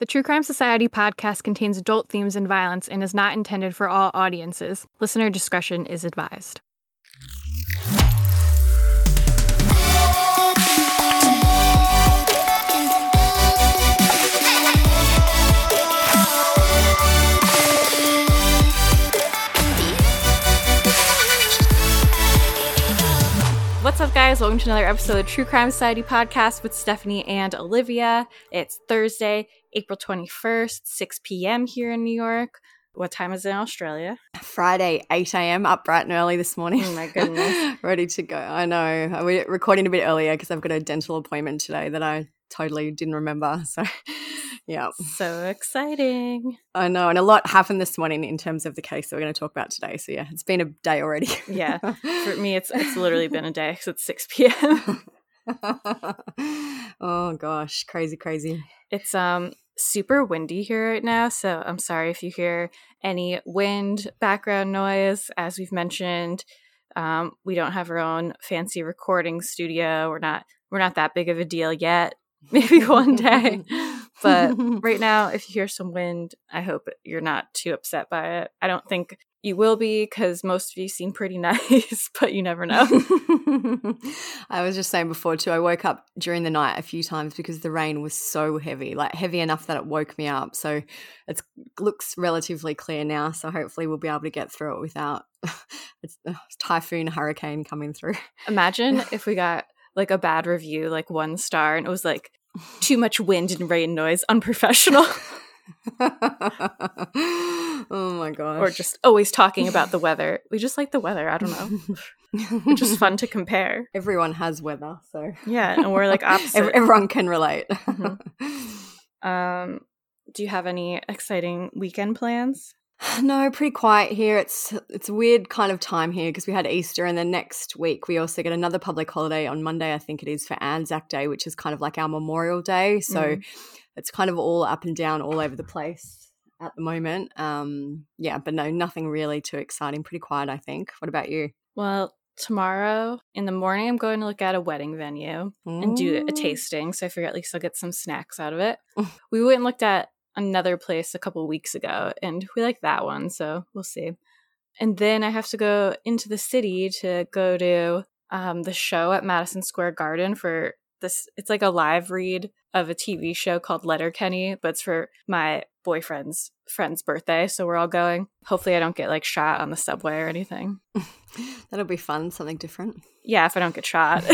The True Crime Society podcast contains adult themes and violence and is not intended for all audiences. Listener discretion is advised. What's up, guys? Welcome to another episode of True Crime Society podcast with Stephanie and Olivia. It's Thursday, April 21st, 6 p.m. here in New York. What time is it in Australia? Friday, 8 a.m. up bright and early this morning. Oh my goodness. Ready to go. I know. We're recording a bit earlier because I've got a dental appointment today that I totally didn't remember. So, yeah. So exciting. I know. And a lot happened this morning in terms of the case that we're going to talk about today. So, yeah, it's been a day already. Yeah. For me, it's it's literally been a day because it's 6 p.m. oh gosh, crazy, crazy. It's um super windy here right now, so I'm sorry if you hear any wind background noise. As we've mentioned, um, we don't have our own fancy recording studio. We're not we're not that big of a deal yet. Maybe one day. but right now, if you hear some wind, I hope you're not too upset by it. I don't think you will be because most of you seem pretty nice, but you never know. I was just saying before too, I woke up during the night a few times because the rain was so heavy, like heavy enough that it woke me up. So it looks relatively clear now. So hopefully we'll be able to get through it without a typhoon hurricane coming through. Imagine if we got like a bad review, like one star, and it was like too much wind and rain noise, unprofessional. Oh my gosh. Or just always talking about the weather. We just like the weather. I don't know. just fun to compare. Everyone has weather, so yeah, and we're like opposite. Everyone can relate. mm-hmm. Um, do you have any exciting weekend plans? No, pretty quiet here. It's it's a weird kind of time here because we had Easter and then next week we also get another public holiday on Monday. I think it is for Anzac Day, which is kind of like our Memorial Day. So mm. it's kind of all up and down all over the place at the moment. Um, yeah, but no, nothing really too exciting. Pretty quiet, I think. What about you? Well, tomorrow in the morning, I'm going to look at a wedding venue Ooh. and do a tasting. So I figure at least I'll get some snacks out of it. we went and looked at another place a couple weeks ago and we like that one so we'll see and then i have to go into the city to go to um, the show at madison square garden for this it's like a live read of a tv show called letterkenny but it's for my boyfriend's friend's birthday so we're all going hopefully i don't get like shot on the subway or anything that'll be fun something different yeah if i don't get shot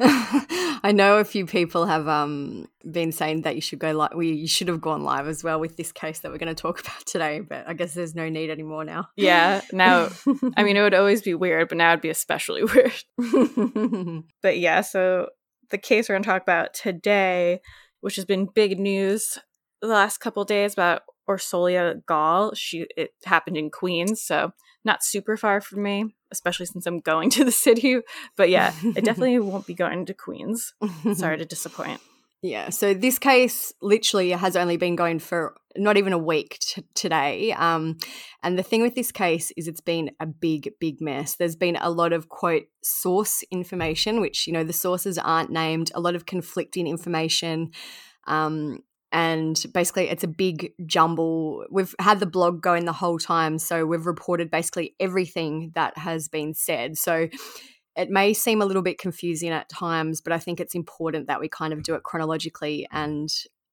I know a few people have um, been saying that you should go live. We you should have gone live as well with this case that we're going to talk about today, but I guess there's no need anymore now. Yeah, now I mean it would always be weird, but now it'd be especially weird. but yeah, so the case we're going to talk about today, which has been big news the last couple days about Orsolya Gaal. She it happened in Queens, so not super far from me, especially since I'm going to the city. But yeah, I definitely won't be going to Queens. Sorry to disappoint. Yeah, so this case literally has only been going for not even a week t- today. Um, and the thing with this case is it's been a big, big mess. There's been a lot of quote source information, which, you know, the sources aren't named, a lot of conflicting information. Um, and basically it's a big jumble. We've had the blog going the whole time, so we've reported basically everything that has been said. So it may seem a little bit confusing at times, but I think it's important that we kind of do it chronologically and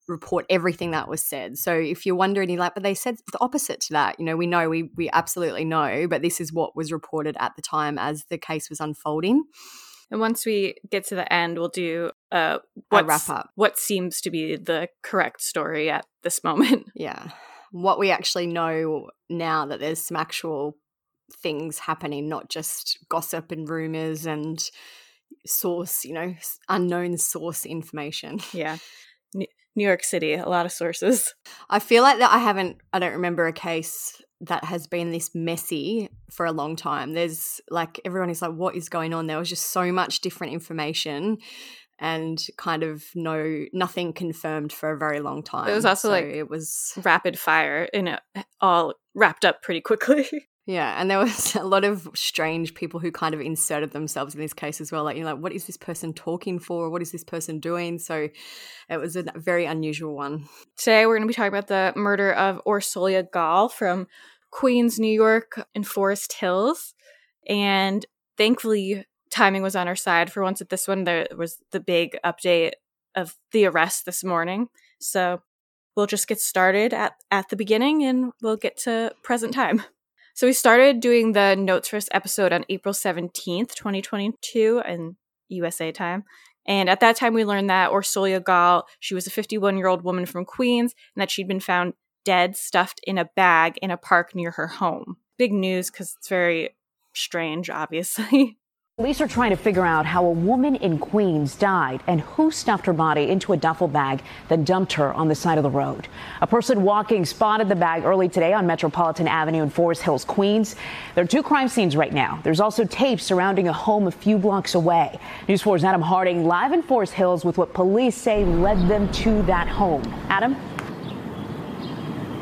report everything that was said. So if you're wondering, you're like, but they said the opposite to that. You know, we know, we we absolutely know, but this is what was reported at the time as the case was unfolding. And once we get to the end, we'll do uh, a wrap up. What seems to be the correct story at this moment. Yeah. What we actually know now that there's some actual things happening, not just gossip and rumors and source, you know, unknown source information. Yeah. New York City, a lot of sources. I feel like that I haven't, I don't remember a case that has been this messy for a long time. There's like everyone is like, what is going on? There was just so much different information and kind of no nothing confirmed for a very long time. It was also so like it was rapid fire and it all wrapped up pretty quickly. Yeah, and there was a lot of strange people who kind of inserted themselves in this case as well. Like, you know, like, what is this person talking for? What is this person doing? So it was a very unusual one. Today we're going to be talking about the murder of Orsolya Gaal from Queens, New York, in Forest Hills. And thankfully, timing was on our side. For once at this one, there was the big update of the arrest this morning. So we'll just get started at, at the beginning and we'll get to present time. So we started doing the notes for this episode on April 17th, 2022 in USA time. And at that time, we learned that Orsolya Gaal, she was a 51 year old woman from Queens, and that she'd been found dead, stuffed in a bag in a park near her home. Big news because it's very strange, obviously. Police are trying to figure out how a woman in Queens died and who stuffed her body into a duffel bag then dumped her on the side of the road. A person walking spotted the bag early today on Metropolitan Avenue in Forest Hills, Queens. There are two crime scenes right now. There's also tape surrounding a home a few blocks away. News 4's Adam Harding live in Forest Hills with what police say led them to that home. Adam?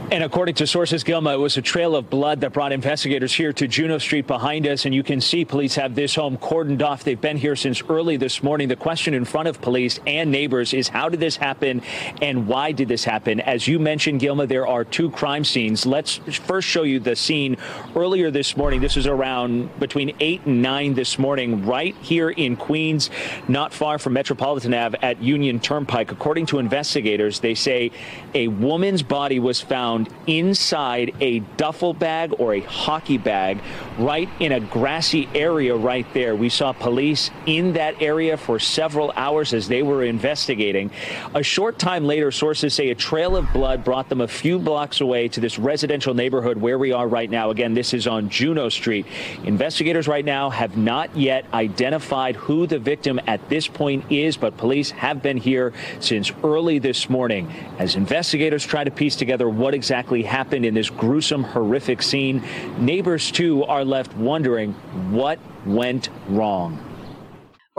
And according to sources, Gilma, it was a trail of blood that brought investigators here to Juno Street behind us. And you can see police have this home cordoned off. They've been here since early this morning. The question in front of police and neighbors is how did this happen and why did this happen? As you mentioned, Gilma, there are two crime scenes. Let's first show you the scene earlier this morning. This is around between 8 and 9 this morning, right here in Queens, not far from Metropolitan Ave at Union Turnpike. According to investigators, they say a woman's body was found found inside a duffel bag or a hockey bag right in a grassy area right there. We saw police in that area for several hours as they were investigating. A short time later, sources say a trail of blood brought them a few blocks away to this residential neighborhood where we are right now. Again, this is on Juno Street. Investigators right now have not yet identified who the victim at this point is, but police have been here since early this morning as investigators try to piece together what exactly exactly happened in this gruesome, horrific scene. Neighbors, too, are left wondering what went wrong.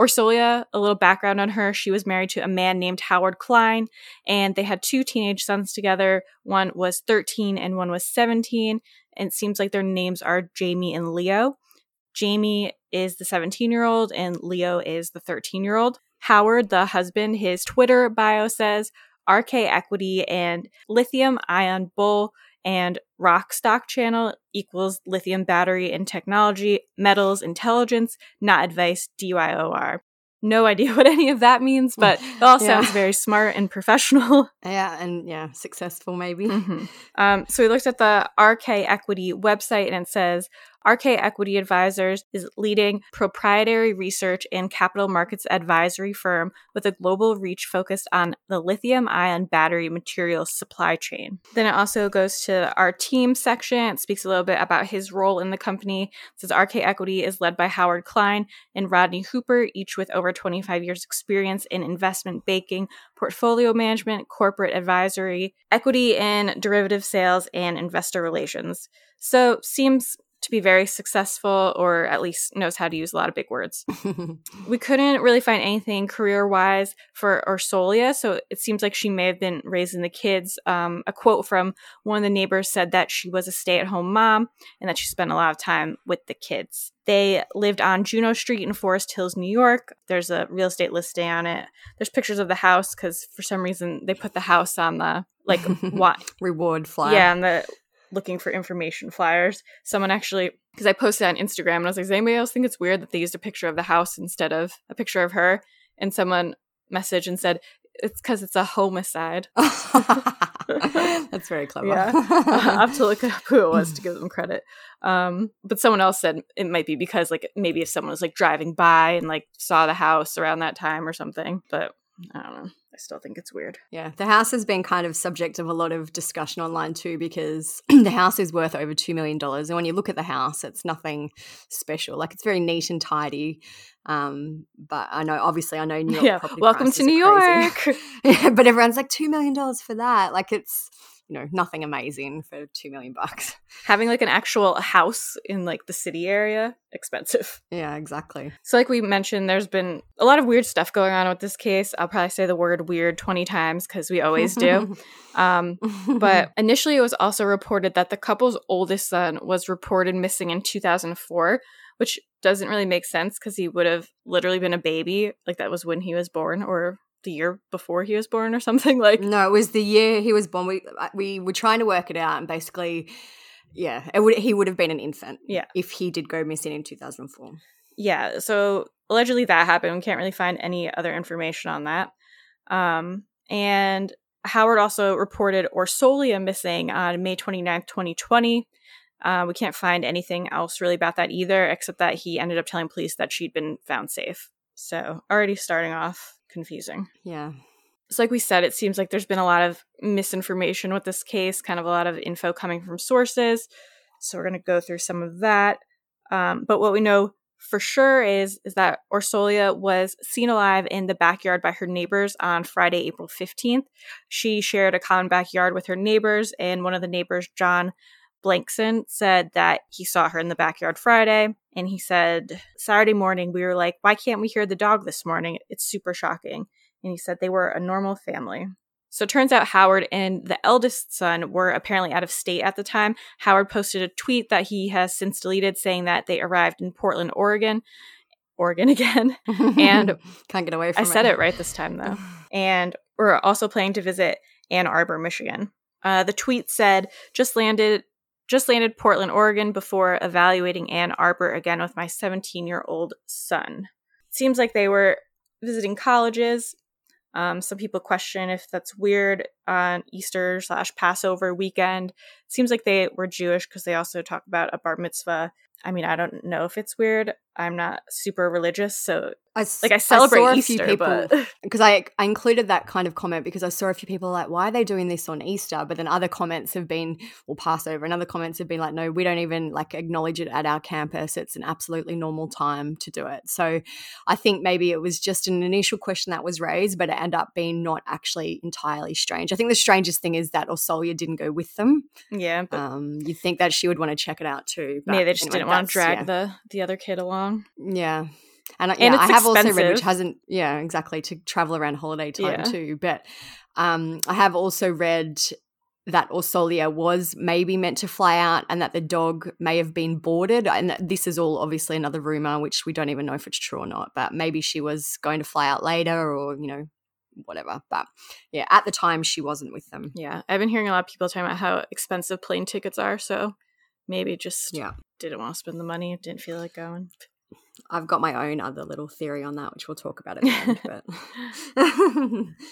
Orsolya, a little background on her. She was married to a man named Howard Klein, and they had two teenage sons together. One was 13 and one was 17. And it seems like their names are Jamie and Leo. Jamie is the 17 year old, and Leo is the 13 year old. Howard, the husband, his Twitter bio says RK Equity and Lithium Ion Bull and Rock Stock Channel equals lithium battery and technology, metals intelligence, not advice, DYOR. No idea what any of that means, but it all sounds very smart and professional. Yeah, and yeah, successful maybe. Mm-hmm. Um, so we looked at the RK Equity website and it says RK Equity Advisors is leading proprietary research and capital markets advisory firm with a global reach focused on the lithium ion battery materials supply chain. Then it also goes to our team section. It speaks a little bit about his role in the company. It says RK Equity is led by Howard Klein and Rodney Hooper, each with over 25 years experience in investment banking, portfolio management, corporate advisory, equity and derivative sales, and investor relations. So seems to be very successful or at least knows how to use a lot of big words. we couldn't really find anything career wise for Orsolya, so it seems like she may have been raising the kids. Um, a quote from one of the neighbors said that she was a stay at home mom and that she spent a lot of time with the kids. They lived on Juno Street in Forest Hills, New York. There's a real estate listing on it. There's pictures of the house because for some reason they put the house on the like what reward flyer. Yeah, and the looking for information flyers. Someone actually, because I posted on Instagram and I was like, does anybody else think it's weird that they used a picture of the house instead of a picture of her? And someone messaged and said, it's because it's a homicide. That's very clever. Yeah. I have to look up who it was to give them credit. Um, but someone else said it might be because, like, maybe if someone was like driving by and like saw the house around that time or something. But I don't know. I still think it's weird. Yeah, the house has been kind of subject of a lot of discussion online too because the house is worth over $2 million. And when you look at the house, it's nothing special. Like it's very neat and tidy. Um, but I know, obviously, I know New York. Yeah, welcome to New York. but everyone's like, $2 million for that. Like it's, you know, nothing amazing for two million bucks. Having like an actual house in like the city area, expensive. Yeah, exactly. So, like we mentioned, there's been a lot of weird stuff going on with this case. I'll probably say the word weird 20 times because we always do. um, but initially, it was also reported that the couple's oldest son was reported missing in 2004, which doesn't really make sense because he would have literally been a baby. Like, that was when he was born, or the year before he was born or something like no it was the year he was born. We uh, we were trying to work it out and basically yeah it would he would have been an infant yeah. if he did go missing in 2004 yeah so allegedly that happened. We can't really find any other information on that. Um and howard also reported orsolya missing on may 29th 2020 uh, we can't find anything else really about that either except that he ended up telling police that she'd been found safe. So already starting off confusing. Yeah. So, like we said, it seems like there's been a lot of misinformation with this case, kind of a lot of info coming from sources. So, we're going to go through some of that. Um, but what we know for sure is is that Orsolya was seen alive in the backyard by her neighbors on Friday, April 15th. She shared a common backyard with her neighbors, and one of the neighbors, John Blankson, said that he saw her in the backyard Friday. And he said, Saturday morning, we were like, why can't we hear the dog this morning? It's super shocking. And he said they were a normal family. So it turns out Howard and the eldest son were apparently out of state at the time. Howard posted a tweet that he has since deleted saying that they arrived in Portland, Oregon. Oregon again. And can't get away from I said it right this time though. And we're also planning to visit Ann Arbor, Michigan. Uh, the tweet said, just landed just landed Portland, Oregon before evaluating Ann Arbor again with my 17 year old son. Seems like they were visiting colleges. Um, some people question if that's weird on Easter slash Passover weekend. Seems like they were Jewish because they also talk about a bar mitzvah I mean, I don't know if it's weird. I'm not super religious, so I, like I celebrate I Easter, people, because I I included that kind of comment because I saw a few people like, why are they doing this on Easter? But then other comments have been, well, Passover, and other comments have been like, no, we don't even like acknowledge it at our campus. It's an absolutely normal time to do it. So I think maybe it was just an initial question that was raised, but it ended up being not actually entirely strange. I think the strangest thing is that Orsolya didn't go with them. Yeah, but um, you'd think that she would want to check it out too. But they just anyway, didn't want to drag yeah. the the other kid along. Yeah. And, and yeah, I have also read, which hasn't, yeah, exactly, to travel around holiday time yeah. too. But um, I have also read that Orsolya was maybe meant to fly out and that the dog may have been boarded. And this is all obviously another rumor, which we don't even know if it's true or not. But maybe she was going to fly out later or, you know, whatever. But yeah, at the time, she wasn't with them. Yeah. I've been hearing a lot of people talking about how expensive plane tickets are. So maybe just yeah. didn't want to spend the money, didn't feel like going. I've got my own other little theory on that, which we'll talk about at the end.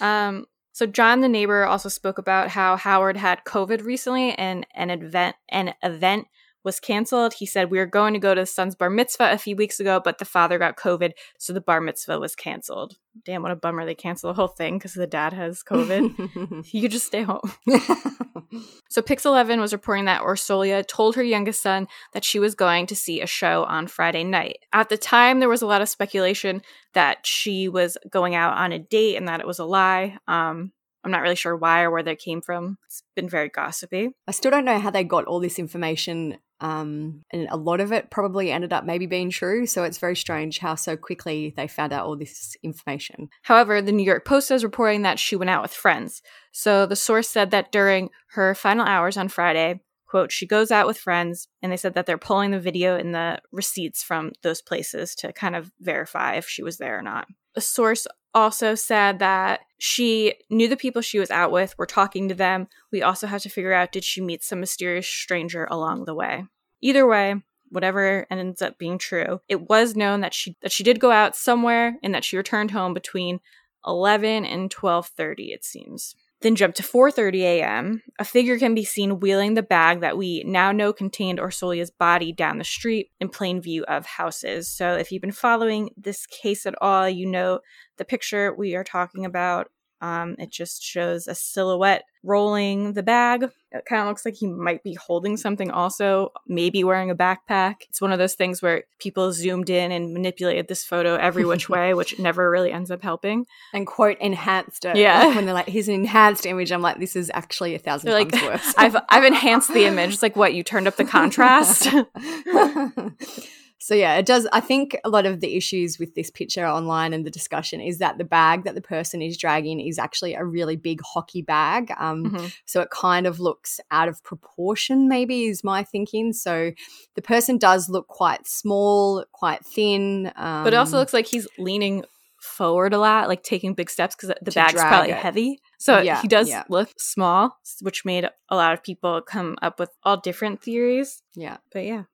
But um, so John, the neighbor, also spoke about how Howard had COVID recently, and an event an event was canceled. He said, We were going to go to the son's bar mitzvah a few weeks ago, but the father got COVID, so the bar mitzvah was canceled. Damn, what a bummer. They canceled the whole thing because the dad has COVID. you could just stay home. so Pix 11 was reporting that Orsolya told her youngest son that she was going to see a show on Friday night. At the time, there was a lot of speculation that she was going out on a date and that it was a lie. Um, I'm not really sure why or where they came from. It's been very gossipy. I still don't know how they got all this information um, and a lot of it probably ended up maybe being true. So it's very strange how so quickly they found out all this information. However, the New York Post is reporting that she went out with friends. So the source said that during her final hours on Friday, quote, she goes out with friends, and they said that they're pulling the video and the receipts from those places to kind of verify if she was there or not. A source also said that she knew the people she was out with, were talking to them. We also have to figure out did she meet some mysterious stranger along the way. Either way, whatever ends up being true, it was known that she that she did go out somewhere and that she returned home between 11 and 12:30 it seems. Then jump to 4:30 a.m. A figure can be seen wheeling the bag that we now know contained Orsolya's body down the street in plain view of houses. So if you've been following this case at all, you know the picture we are talking about. Um, it just shows a silhouette rolling the bag. It kind of looks like he might be holding something also, maybe wearing a backpack. It's one of those things where people zoomed in and manipulated this photo every which way, which never really ends up helping. And quote enhanced it. Yeah. Like when they're like, here's an enhanced image. I'm like, this is actually a 1000 They're like, worse. I've I've enhanced the image. It's like what you turned up the contrast. so yeah, it does. I think a lot of the issues with this picture online and the discussion is that the bag that the person is dragging is actually a really big hockey bag. Um, Mhm. So it kind of looks out of proportion, maybe is my thinking. So the person does look quite small, quite thin. Um, But it also looks like he's leaning forward a lot, like taking big steps because the bag's probably it. heavy. So Yeah, he does yeah. look small, which made a lot of people come up with all different theories. yeah. But yeah.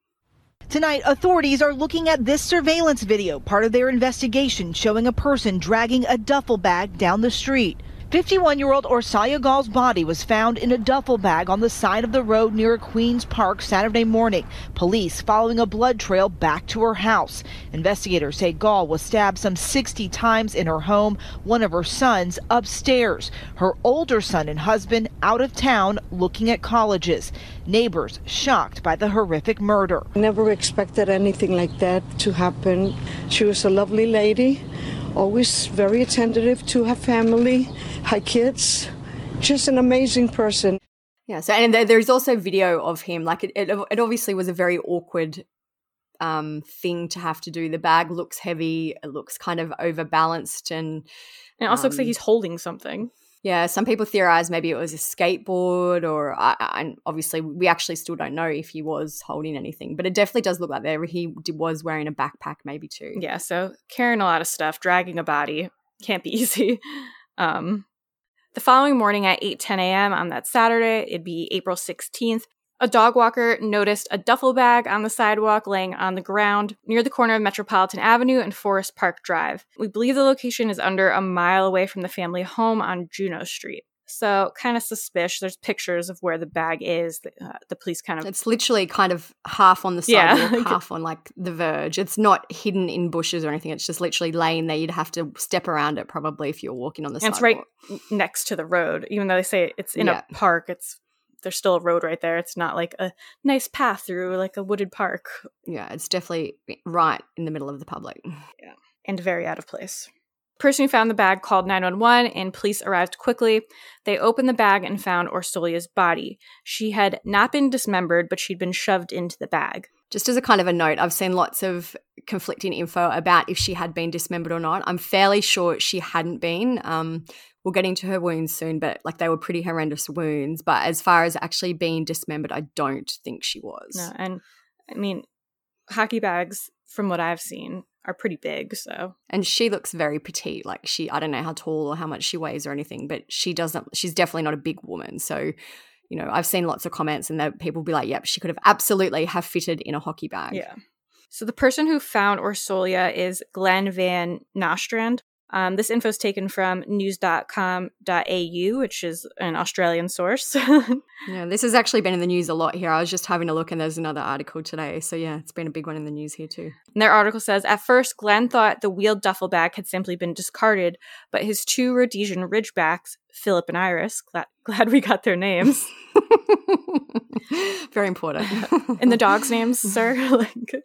Tonight, authorities are looking at this surveillance video, part of their investigation showing a person dragging a duffel bag down the street. 51 year old Orsolya Gaal's body was found in a duffel bag on the side of the road near Queens Park Saturday morning. Police following a blood trail back to her house. Investigators say Gaal was stabbed some 60 times in her home, one of her sons upstairs. Her older son and husband out of town looking at colleges. Neighbors shocked by the horrific murder. Never expected anything like that to happen. She was a lovely lady, always very attentive to her family, her kids. Just an amazing person. Yeah. So, and there's also video of him. Like, it, it, it obviously was a very awkward um, thing to have to do. The bag looks heavy. It looks kind of overbalanced, and And it also looks like Um, he's holding something. Yeah, some people theorize maybe it was a skateboard, or I, I- obviously we actually still don't know if he was holding anything. But it definitely does look like there he was wearing a backpack, maybe too. Yeah, so carrying a lot of stuff, dragging a body can't be easy. Um, the following morning at 8 10 a.m. on that Saturday, it'd be April 16th, a dog walker noticed a duffel bag on the sidewalk laying on the ground near the corner of Metropolitan Avenue and Forest Park Drive. We believe the location is under a mile away from the family home on Juno Street. So, kind of suspicious. There's pictures of where the bag is. The, uh, the police kind of It's literally kind of half on the Yeah. sidewalk, half on like the verge. It's not hidden in bushes or anything. It's just literally laying there. You'd have to step around it probably if you're walking on the and it's right next to the road even though they say it's in Yeah. a park it's there's still a road right there. It's not like a nice path through like a wooded park. Yeah, it's definitely right in the middle of the public. Yeah, and very out of place. Person who found the bag called 911 and police arrived quickly. They opened the bag and found orsolya's body. She had not been dismembered but she'd been shoved into the bag Just as a kind of a note, I've seen lots of conflicting info about if she had been dismembered or not. I'm fairly sure she hadn't been. Um, we'll get into her wounds soon, but like they were pretty horrendous wounds. But as far as actually being dismembered, I don't think she was. no, and i mean hockey bags from what i've seen are pretty big so And she looks very petite. Like she, I don't know how tall or how much she weighs or anything, but she doesn't. She's definitely not a big woman. So, you know, I've seen lots of comments and that people be like, "Yep, she could have absolutely have fitted in a hockey bag." Yeah. So the person who found Orsolya is Glenn Van Nostrand. Um, this info is taken from news.com.au, which is an Australian source. Yeah, this has actually been in the news a lot here. I was just having a look and there's another article today. So yeah, it's been a big one in the news here too. And their article says At first, Glenn thought the wheeled duffel bag had simply been discarded, but his two Rhodesian Ridgebacks, Philip and Iris, glad, glad we got their names, Very important. and the dogs' names, sir. like,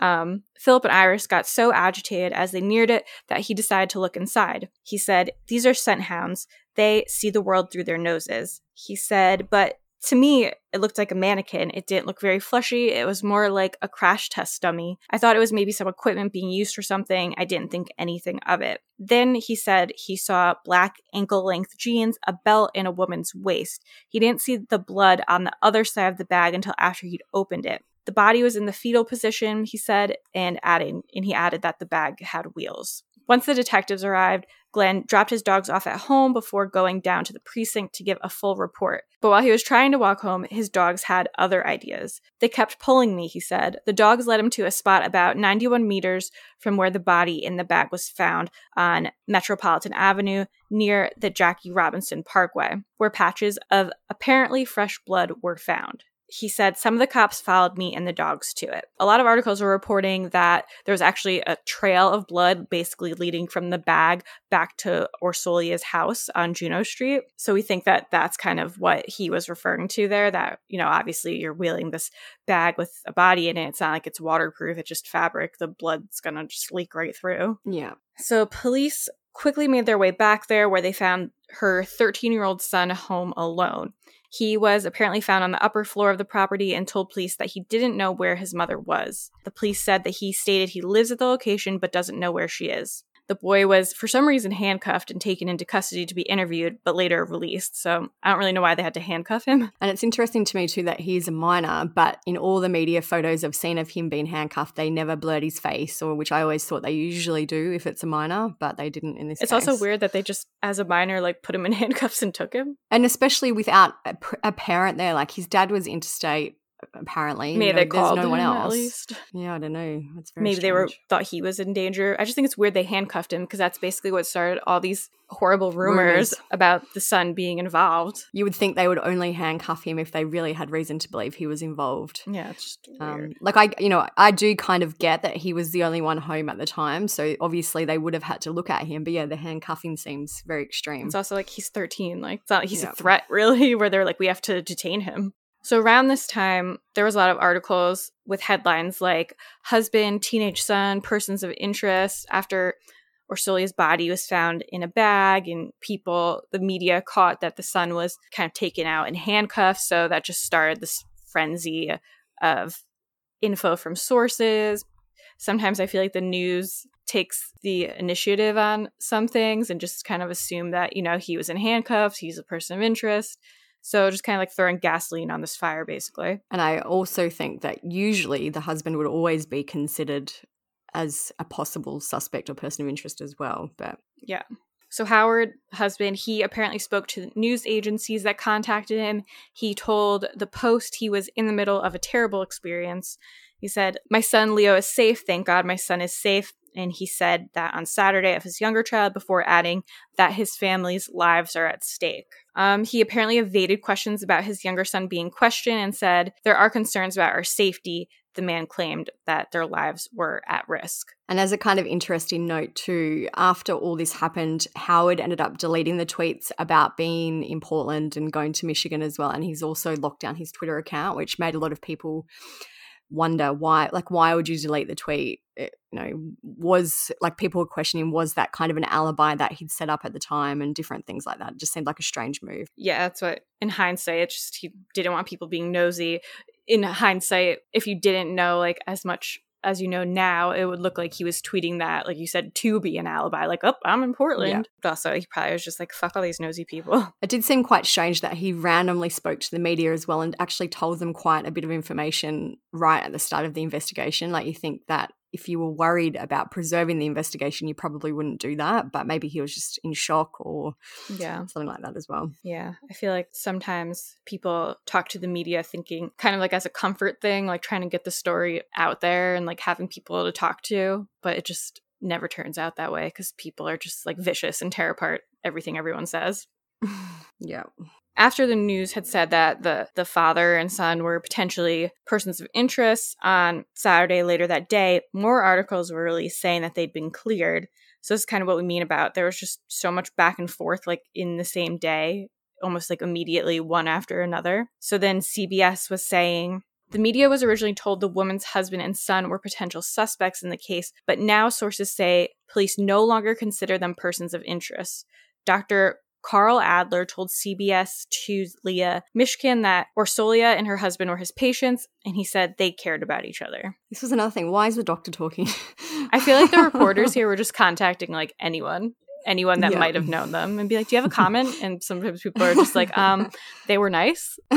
Um, Philip and Iris got so agitated as they neared it that he decided to look inside. He said, These are scent hounds. They see the world through their noses. He said, But to me, it looked like a mannequin. It didn't look very fleshy. It was more like a crash test dummy. I thought it was maybe some equipment being used for something. I didn't think anything of it. Then he said he saw black ankle length jeans, a belt, and a woman's waist. He didn't see the blood on the other side of the bag until after he'd opened it. The body was in the fetal position, he said, and adding and he added that the bag had wheels. Once the detectives arrived, Glenn dropped his dogs off at home before going down to the precinct to give a full report. But while he was trying to walk home, his dogs had other ideas. They kept pulling me, he said. The dogs led him to a spot about 91 meters from where the body in the bag was found on Metropolitan Avenue near the Jackie Robinson Parkway, where patches of apparently fresh blood were found. He said some of the cops followed me and the dogs to it. A lot of articles were reporting that there was actually a trail of blood basically leading from the bag back to Orsolya's house on Juno Street. So we think that that's kind of what he was referring to there that, you know, obviously you're wheeling this bag with a body in it. It's not like it's waterproof, it's just fabric. The blood's going to just leak right through. Yeah. So police quickly made their way back there where they found her 13 year old son home alone. He was apparently found on the upper floor of the property and told police that he didn't know where his mother was. The police said that he stated he lives at the location but doesn't know where she is. The boy was, for some reason, handcuffed and taken into custody to be interviewed, but later released. So I don't really know why they had to handcuff him. And it's interesting to me, too, that he's a minor, but in all the media photos I've seen of him being handcuffed, they never blurred his face, or which I always thought they usually do if it's a minor, but they didn't in this It's case. also weird that they just, as a minor, like put him in handcuffs and took him. And especially without a, a parent there. Like his dad was interstate apparently. Maybe you know, they called no him one else. at least. Yeah, I don't know. That's very Maybe they were thought he was in danger. I just think it's weird they handcuffed him because that's basically what started all these horrible rumors, Rumors. about the son being involved. You would think they would only handcuff him if they really had reason to believe he was involved. Yeah, it's just Um, weird. like I, you know, I do kind of get that he was the only one home at the time, so obviously they would have had to look at him. But yeah, the handcuffing seems very extreme. It's also like he's 13. Like it's not he's Yeah. a threat really, where they're like we have to detain him. So around this time, there was a lot of articles with headlines like husband, teenage son, persons of interest after Orsolya's body was found in a bag and people the media caught that the son was kind of taken out in handcuffs, so that just started this frenzy of info from sources. Sometimes I feel like the news takes the initiative on some things and just kind of assume that, you know, he was in handcuffs, he's a person of interest. So just kind of like throwing gasoline on this fire, basically. and I also think that usually the husband would always be considered as a possible suspect or person of interest as well. But Yeah. So Howard, husband, he apparently spoke to news agencies that contacted him. He told the Post he was in the middle of a terrible experience. He said, "My son Leo is safe. Thank God my son is safe." And he said that on Saturday of his younger child before adding that his family's lives are at stake. Um, he apparently evaded questions about his younger son being questioned and said, There are concerns about our safety. The man claimed that their lives were at risk. And as a kind of interesting note, too, after all this happened, Howard ended up deleting the tweets about being in Portland and going to Michigan as well. And he's also locked down his Twitter account, which made a lot of people wonder why, like, why would you delete the tweet? It, you know, was like people were questioning, was that kind of an alibi that he'd set up at the time and different things like that? It just seemed like a strange move. yeah, that's what in hindsight, it's just he didn't want people being nosy. In hindsight, if you didn't know like as much as you know now, it would look like he was tweeting that, like you said, to be an alibi, like, oh, I'm in Portland. But also, he probably was just like, fuck all these nosy people. It did seem quite strange that he randomly spoke to the media as well and actually told them quite a bit of information right at the start of the investigation. Like, you think that if you were worried about preserving the investigation, you probably wouldn't do that, but maybe he was just in shock or Yeah. something like that as well. Yeah. I feel like sometimes people talk to the media thinking kind of like as a comfort thing, like trying to get the story out there and like having people to talk to, but it just never turns out that way because people are just like vicious and tear apart everything everyone says. Yeah. After the news had said that the the father and son were potentially persons of interest on Saturday later that day, more articles were released saying that they'd been cleared. So this is kind of what we mean about there was just so much back and forth like in the same day, almost like immediately one after another. So then CBS was saying the media was originally told the woman's husband and son were potential suspects in the case, but now sources say police no longer consider them persons of interest. Dr. Carl Adler told CBS to Leah Mishkin that Orsolya and her husband were his patients, and he said they cared about each other. This was another thing. Why is the doctor talking? I feel like the reporters here were just contacting like anyone, anyone that Yeah. might have known them, and be like, "Do you have a comment?" And sometimes people are just like, "Um, they were nice."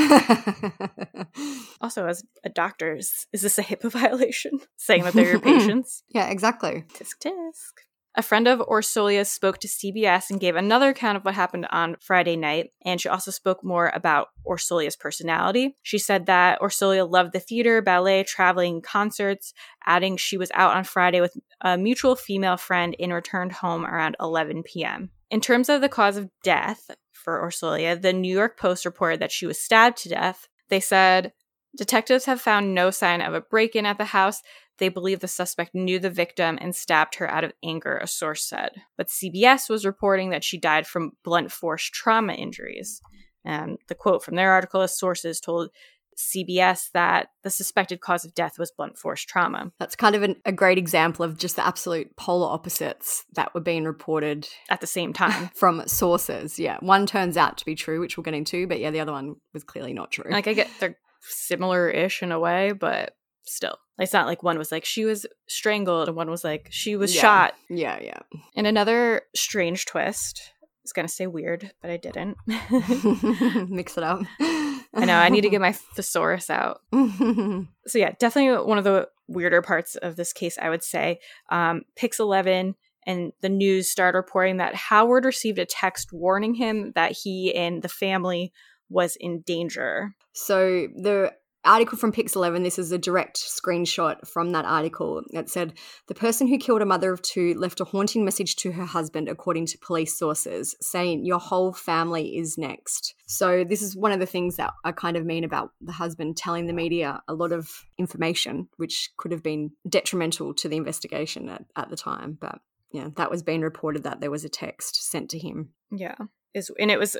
Also, as a doctor, is, is this a HIPAA violation? Saying that they're your patients? yeah, exactly. Tisk tisk. A friend of Orsolya spoke to CBS and gave another account of what happened on Friday night, and she also spoke more about Orsolya's personality. She said that Orsolya loved the theater, ballet, traveling, concerts, adding she was out on Friday with a mutual female friend and returned home around 11 p.m. In terms of the cause of death for Orsolya, the New York Post reported that she was stabbed to death. They said Detectives have found no sign of a break in at the house. They believe the suspect knew the victim and stabbed her out of anger, a source said. But CBS was reporting that she died from blunt force trauma injuries. And the quote from their article is sources told CBS that the suspected cause of death was blunt force trauma. That's kind of an, a great example of just the absolute polar opposites that were being reported at the same time from sources. Yeah. One turns out to be true, which we'll get into, but yeah, the other one was clearly not true. Like, I get they're similar ish in a way, but still. It's not like one was like she was strangled and one was like she was yeah. shot. Yeah, yeah. And another strange twist. I was gonna say weird, but I didn't. Mix it up. I know, I need to get my thesaurus out. so yeah, definitely one of the weirder parts of this case, I would say. Um, Pix eleven and the news started reporting that Howard received a text warning him that he and the family was in danger. So the article from Pix 11, this is a direct screenshot from that article that said the person who killed a mother of two left a haunting message to her husband, according to police sources, saying, Your whole family is next. So, this is one of the things that I kind of mean about the husband telling the media a lot of information, which could have been detrimental to the investigation at, at the time. But yeah, that was being reported that there was a text sent to him. Yeah. Is and it was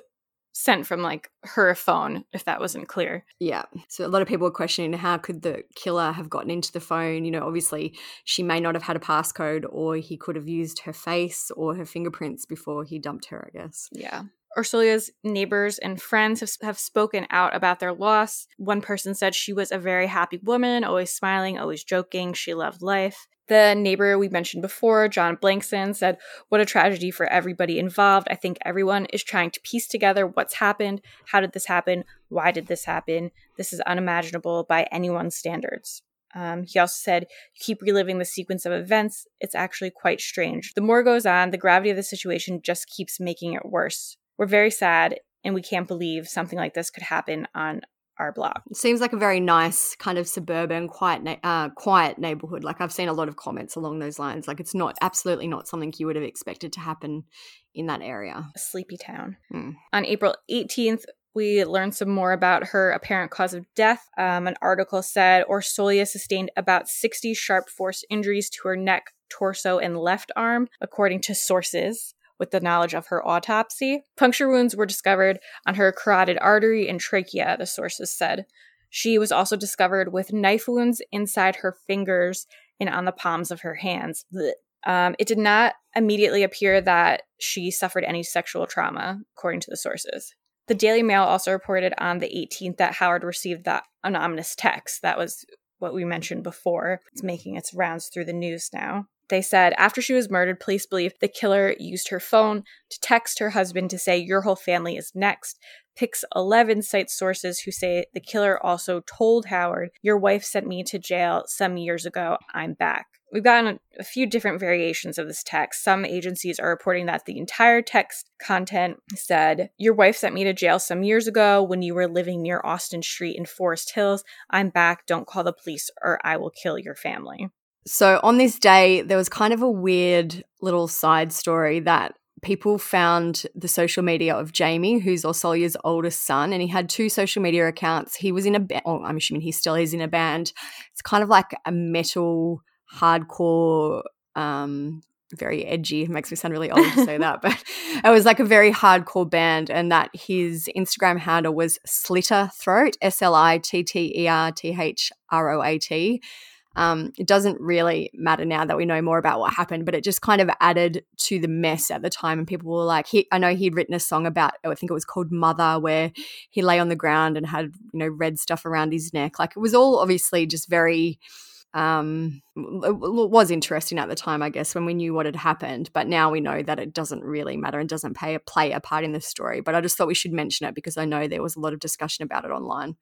sent from like her phone if that wasn't clear yeah so a lot of people were questioning how could the killer have gotten into the phone you know obviously she may not have had a passcode or he could have used her face or her fingerprints before he dumped her i guess yeah Orsolya's neighbors and friends have, have spoken out about their loss. One person said she was a very happy woman, always smiling, always joking. She loved life. The neighbor we mentioned before, John Blankson, said, What a tragedy for everybody involved. I think everyone is trying to piece together what's happened. How did this happen? Why did this happen? This is unimaginable by anyone's standards. Um, he also said, You keep reliving the sequence of events. It's actually quite strange. The more goes on, the gravity of the situation just keeps making it worse. We're very sad, and we can't believe something like this could happen on our block. It seems like a very nice kind of suburban, quiet, na- uh, quiet neighborhood. Like I've seen a lot of comments along those lines. Like it's not absolutely not something you would have expected to happen in that area. A sleepy town. Mm. On April 18th, we learned some more about her apparent cause of death. Um, an article said Orsolya sustained about 60 sharp force injuries to her neck, torso, and left arm, according to sources with the knowledge of her autopsy. Puncture wounds were discovered on her carotid artery and trachea, the sources said. She was also discovered with knife wounds inside her fingers and on the palms of her hands. Um, it did not immediately appear that she suffered any sexual trauma, according to the sources. The Daily Mail also reported on the 18th that Howard received that anonymous text. That was what we mentioned before. It's making its rounds through the news now. They said after she was murdered, police believe the killer used her phone to text her husband to say, Your whole family is next. Pix 11 cites sources who say the killer also told Howard, Your wife sent me to jail some years ago. I'm back. We've gotten a few different variations of this text. Some agencies are reporting that the entire text content said, Your wife sent me to jail some years ago when you were living near Austin Street in Forest Hills. I'm back. Don't call the police or I will kill your family. So on this day, there was kind of a weird little side story that people found the social media of Jamie, who's Orsolya's oldest son, and he had two social media accounts. He was in a band, oh, I'm assuming he still is in a band. It's kind of like a metal, hardcore, um, very edgy. It makes me sound really old to say that, but it was like a very hardcore band, and that his Instagram handle was Slitter Throat, S L I T T E R T H R O A T. Um, it doesn't really matter now that we know more about what happened, but it just kind of added to the mess at the time. And people were like, he, I know he'd written a song about, I think it was called Mother, where he lay on the ground and had, you know, red stuff around his neck. Like it was all obviously just very, um, it was interesting at the time, I guess, when we knew what had happened. But now we know that it doesn't really matter and doesn't play a, play a part in the story. But I just thought we should mention it because I know there was a lot of discussion about it online.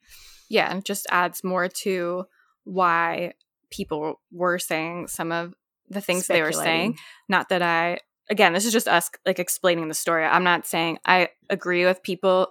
Yeah, and just adds more to why people were saying some of the things they were saying. Not that I, again, this is just us like explaining the story. I'm not saying I agree with people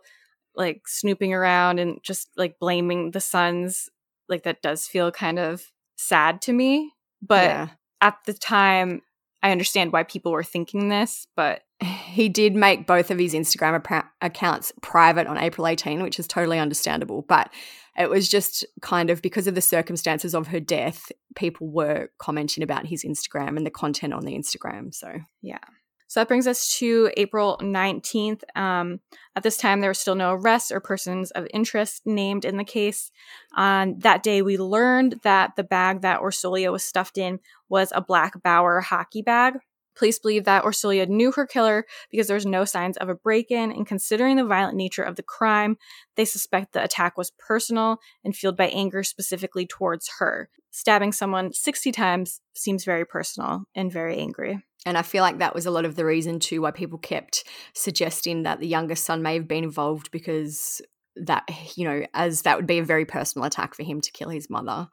like snooping around and just like blaming the sons. Like that does feel kind of sad to me. But yeah. at the time, I understand why people were thinking this, but he did make both of his Instagram accounts private on April 18, which is totally understandable. But it was just kind of because of the circumstances of her death, people were commenting about his Instagram and the content on the Instagram. So, yeah. So that brings us to April 19th. Um, at this time, there were still no arrests or persons of interest named in the case. On that day, we learned that the bag that Orsolya was stuffed in was a black Bauer hockey bag. Police believe that Orsolya knew her killer because there's no signs of a break in, and considering the violent nature of the crime, they suspect the attack was personal and fueled by anger specifically towards her. Stabbing someone 60 times seems very personal and very angry. And I feel like that was a lot of the reason too why people kept suggesting that the youngest son may have been involved because that, you know, as that would be a very personal attack for him to kill his mother.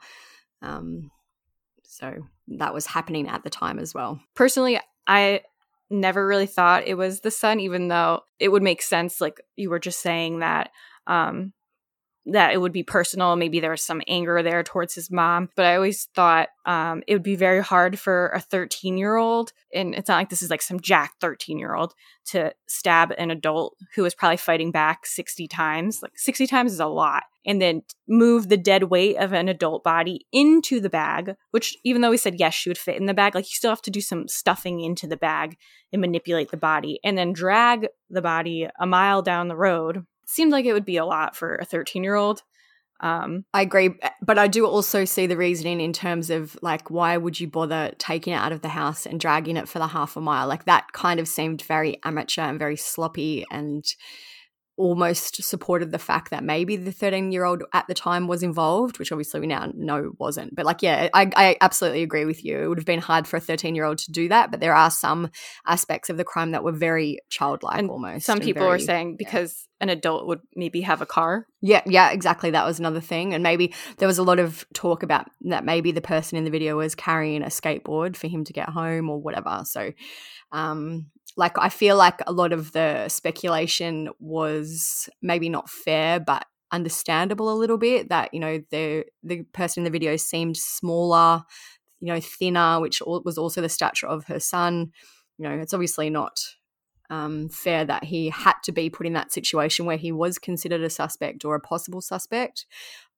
Um, so that was happening at the time as well. Personally, I never really thought it was the son, even though it would make sense. Like you were just saying that um, that it would be personal. Maybe there was some anger there towards his mom. But I always thought um, it would be very hard for a 13 year old, and it's not like this is like some jack 13 year old, to stab an adult who was probably fighting back 60 times. Like 60 times is a lot. And then move the dead weight of an adult body into the bag, which even though we said yes, she would fit in the bag, like you still have to do some stuffing into the bag and manipulate the body, and then drag the body a mile down the road seemed like it would be a lot for a 13 year old. Um, I agree, eh, but I do also see the reasoning in terms of like, why would you bother taking it out of the house and dragging it for the half a mile? Like that kind of seemed very amateur and very sloppy and almost supported the fact that maybe the 13 year old at the time was involved, which obviously we now know wasn't. But like, yeah, I, I absolutely agree with you. It would have been hard for a 13 year old to do that, but there are some aspects of the crime that were very childlike and almost. Some people very, are saying because yeah. an adult would maybe have a car. Yeah, yeah, exactly. That was another thing. And maybe there was a lot of talk about that maybe the person in the video was carrying a skateboard for him to get home or whatever. So, um, like I feel like a lot of the speculation was maybe not fair, but understandable a little bit. That you know the the person in the video seemed smaller, you know, thinner, which was also the stature of her son. You know, it's obviously not um, fair that he had to be put in that situation where he was considered a suspect or a possible suspect,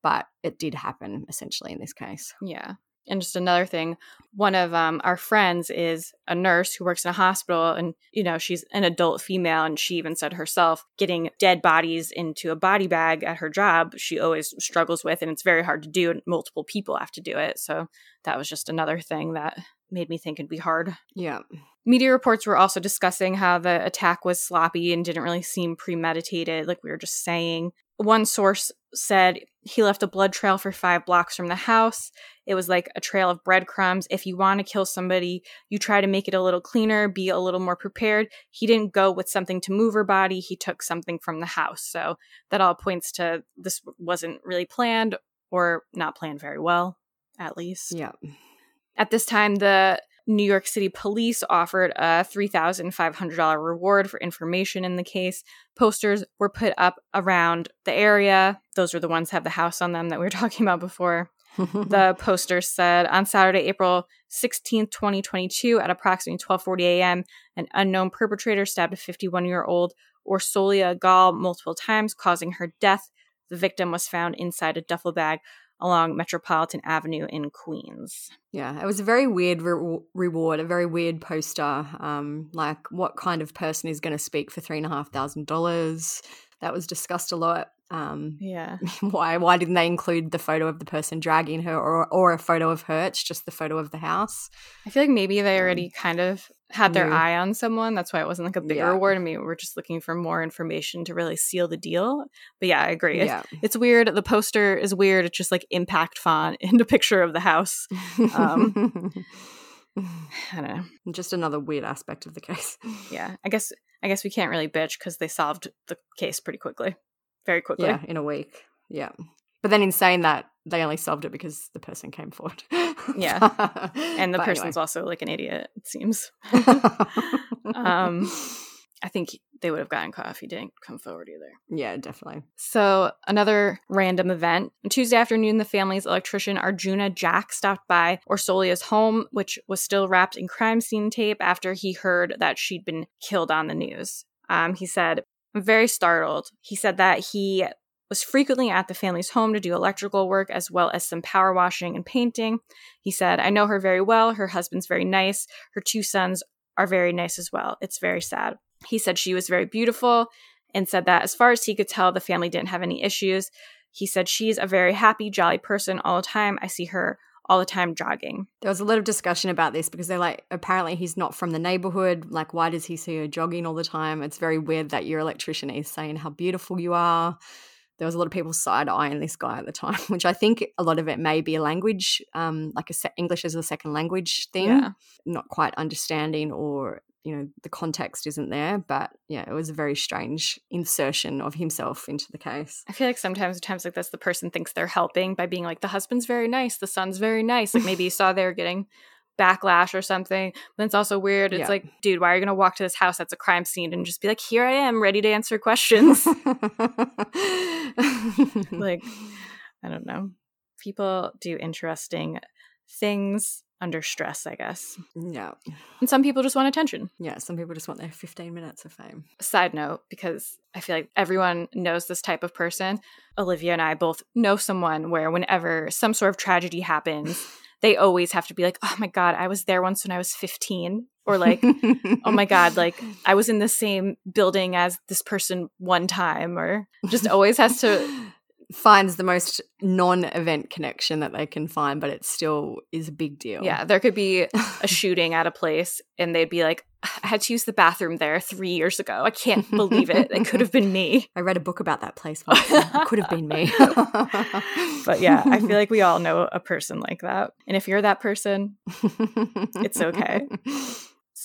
but it did happen essentially in this case. Yeah. And just another thing, one of um, our friends is a nurse who works in a hospital, and you know she's an adult female, and she even said herself getting dead bodies into a body bag at her job she always struggles with, and it's very hard to do, and multiple people have to do it. So that was just another thing that made me think it'd be hard. Yeah. Media reports were also discussing how the attack was sloppy and didn't really seem premeditated, like we were just saying. One source said he left a blood trail for five blocks from the house. It was like a trail of breadcrumbs. If you want to kill somebody, you try to make it a little cleaner, be a little more prepared. He didn't go with something to move her body, he took something from the house. So that all points to this wasn't really planned or not planned very well, at least. Yeah. At this time, the New York City police offered a $3,500 reward for information in the case. Posters were put up around the area. Those were the ones that have the house on them that we were talking about before. the poster said on Saturday, April 16th, 2022, at approximately 12:40 a.m., an unknown perpetrator stabbed a 51-year-old Orsolya Gaal multiple times, causing her death. The victim was found inside a duffel bag along Metropolitan Avenue in Queens. Yeah, it was a very weird re- reward, a very weird poster. Um, like, what kind of person is going to speak for three and a half thousand dollars? That was discussed a lot. Um, yeah. Why? Why didn't they include the photo of the person dragging her, or or a photo of her? It's just the photo of the house. I feel like maybe they already um, kind of had their eye on someone. That's why it wasn't like a bigger yeah. reward. I mean, we're just looking for more information to really seal the deal. But yeah, I agree. Yeah. It's, it's weird. The poster is weird. It's just like impact font in the picture of the house. Um, I don't know. Just another weird aspect of the case. Yeah, I guess I guess we can't really bitch because they solved the case pretty quickly, very quickly. Yeah, in a week. Yeah, but then in saying that, they only solved it because the person came forward. yeah, and the but person's anyway. also like an idiot. It seems. um, I think they would have gotten caught if he didn't come forward either. Yeah, definitely. So, another random event. On Tuesday afternoon, the family's electrician, Arjuna Jack, stopped by Orsolya's home, which was still wrapped in crime scene tape after he heard that she'd been killed on the news. Um, he said, I'm very startled. He said that he was frequently at the family's home to do electrical work as well as some power washing and painting. He said, I know her very well. Her husband's very nice. Her two sons are very nice as well. It's very sad. He said she was very beautiful and said that as far as he could tell, the family didn't have any issues. He said she's a very happy, jolly person all the time. I see her all the time jogging. There was a lot of discussion about this because they're like, apparently he's not from the neighborhood. Like, why does he see her jogging all the time? It's very weird that your electrician is saying how beautiful you are. There was a lot of people side eyeing this guy at the time, which I think a lot of it may be a language, um, like a se- English as a second language thing, Yeah. not quite understanding or you know the context isn't there. But yeah, it was a very strange insertion of himself into the case. I feel like sometimes times like this, the person thinks they're helping by being like, the husband's very nice, the son's very nice. Like maybe you saw they're getting backlash or something. But it's also weird. It's Yeah. like, dude, why are you going to walk to this house that's a crime scene and just be like, here I am, ready to answer questions? like, I don't know. People do interesting things under stress, I guess. yeah, And some people just want attention. yeah. Some people just want their fifteen minutes of fame. Side note, because I feel like everyone knows this type of person. Olivia and I both know someone where whenever some sort of tragedy happens, they always have to be like, oh my God, I was there once when I was 15. Or like, oh my God, like I was in the same building as this person one time. Or just always has to finds the most non-event connection that they can find, but it still is a big deal. Yeah, there could be a shooting at a place and they'd be like, I had to use the bathroom there three years ago. I can't believe it. It could have been me. I read a book about that place once. It could have been me. But yeah, I feel like we all know a person like that. And if you're that person, it's okay.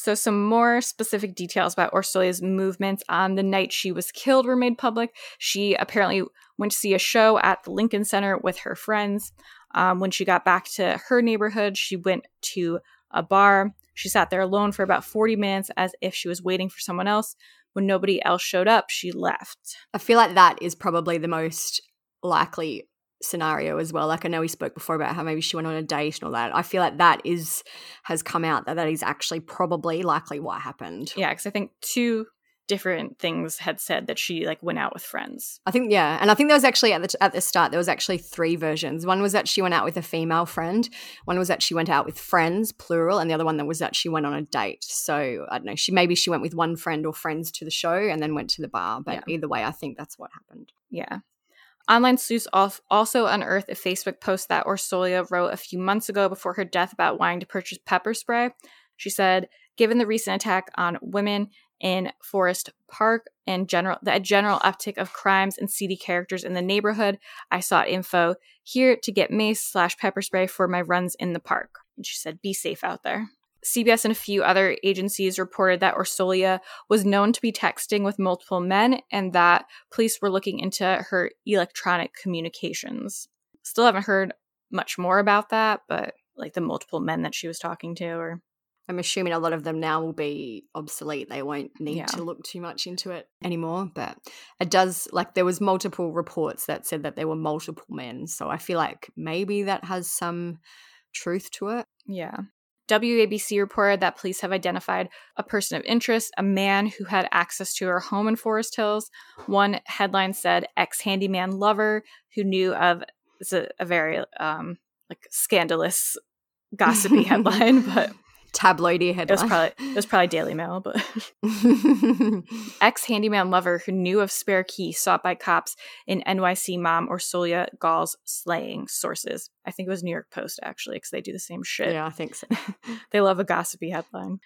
So, some more specific details about Orsolya's movements on the night she was killed were made public. She apparently went to see a show at the Lincoln Center with her friends. Um, when she got back to her neighborhood, she went to a bar. She sat there alone for about 40 minutes as if she was waiting for someone else. When nobody else showed up, she left. I feel like that is probably the most likely scenario as well. Like I know we spoke before about how maybe she went on a date and all that. I feel like that is has come out that that is actually probably likely what happened. Yeah, because I think two different things had said that she like went out with friends. I think yeah, and I think there was actually at the at the start there was actually three versions. One was that she went out with a female friend. One was that she went out with friends, plural, and the other one that was that she went on a date. So I don't know. She maybe she went with one friend or friends to the show and then went to the bar. But Yeah. either way, I think that's what happened. Yeah. Online sleuths also unearthed a Facebook post that Orsolya wrote a few months ago before her death about wanting to purchase pepper spray. She said, "Given the recent attack on women in Forest Park and general the general uptick of crimes and seedy characters in the neighborhood, I sought info here to get mace slash pepper spray for my runs in the park." And she said, "Be safe out there." CBS and a few other agencies reported that Orsolya was known to be texting with multiple men and that police were looking into her electronic communications. Still haven't heard much more about that, but like the multiple men that she was talking to or I'm assuming a lot of them now will be obsolete. They won't need Yeah. to look too much into it anymore. But it does like there was multiple reports that said that there were multiple men. So I feel like maybe that has some truth to it. yeah. WABC reported that police have identified a person of interest, a man who had access to her home in Forest Hills. One headline said ex handyman lover who knew of it's a, a very um like scandalous gossipy headline, but Tabloidy it was headline. probably it was probably Daily Mail, but ex handyman lover who knew of spare key sought by cops in NYC mom Orsolya Gaal's slaying sources. I think it was New York Post actually, because they do the same shit. yeah, I think so. They love a gossipy headline.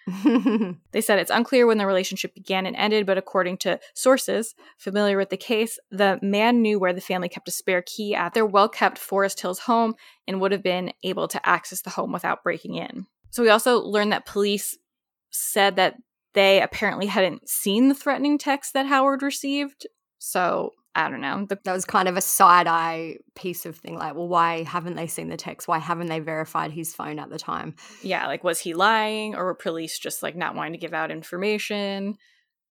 They said it's unclear when the relationship began and ended, but according to sources familiar with the case, the man knew where the family kept a spare key at their well kept Forest Hills home and would have been able to access the home without breaking in. So we also learned that police said that they apparently hadn't seen the threatening text that Howard received. So I don't know. The, that was kind of a side eye piece of thing. Like, well, why haven't they seen the text? Why haven't they verified his phone at the time? yeah, like was he lying or were police just like not wanting to give out information?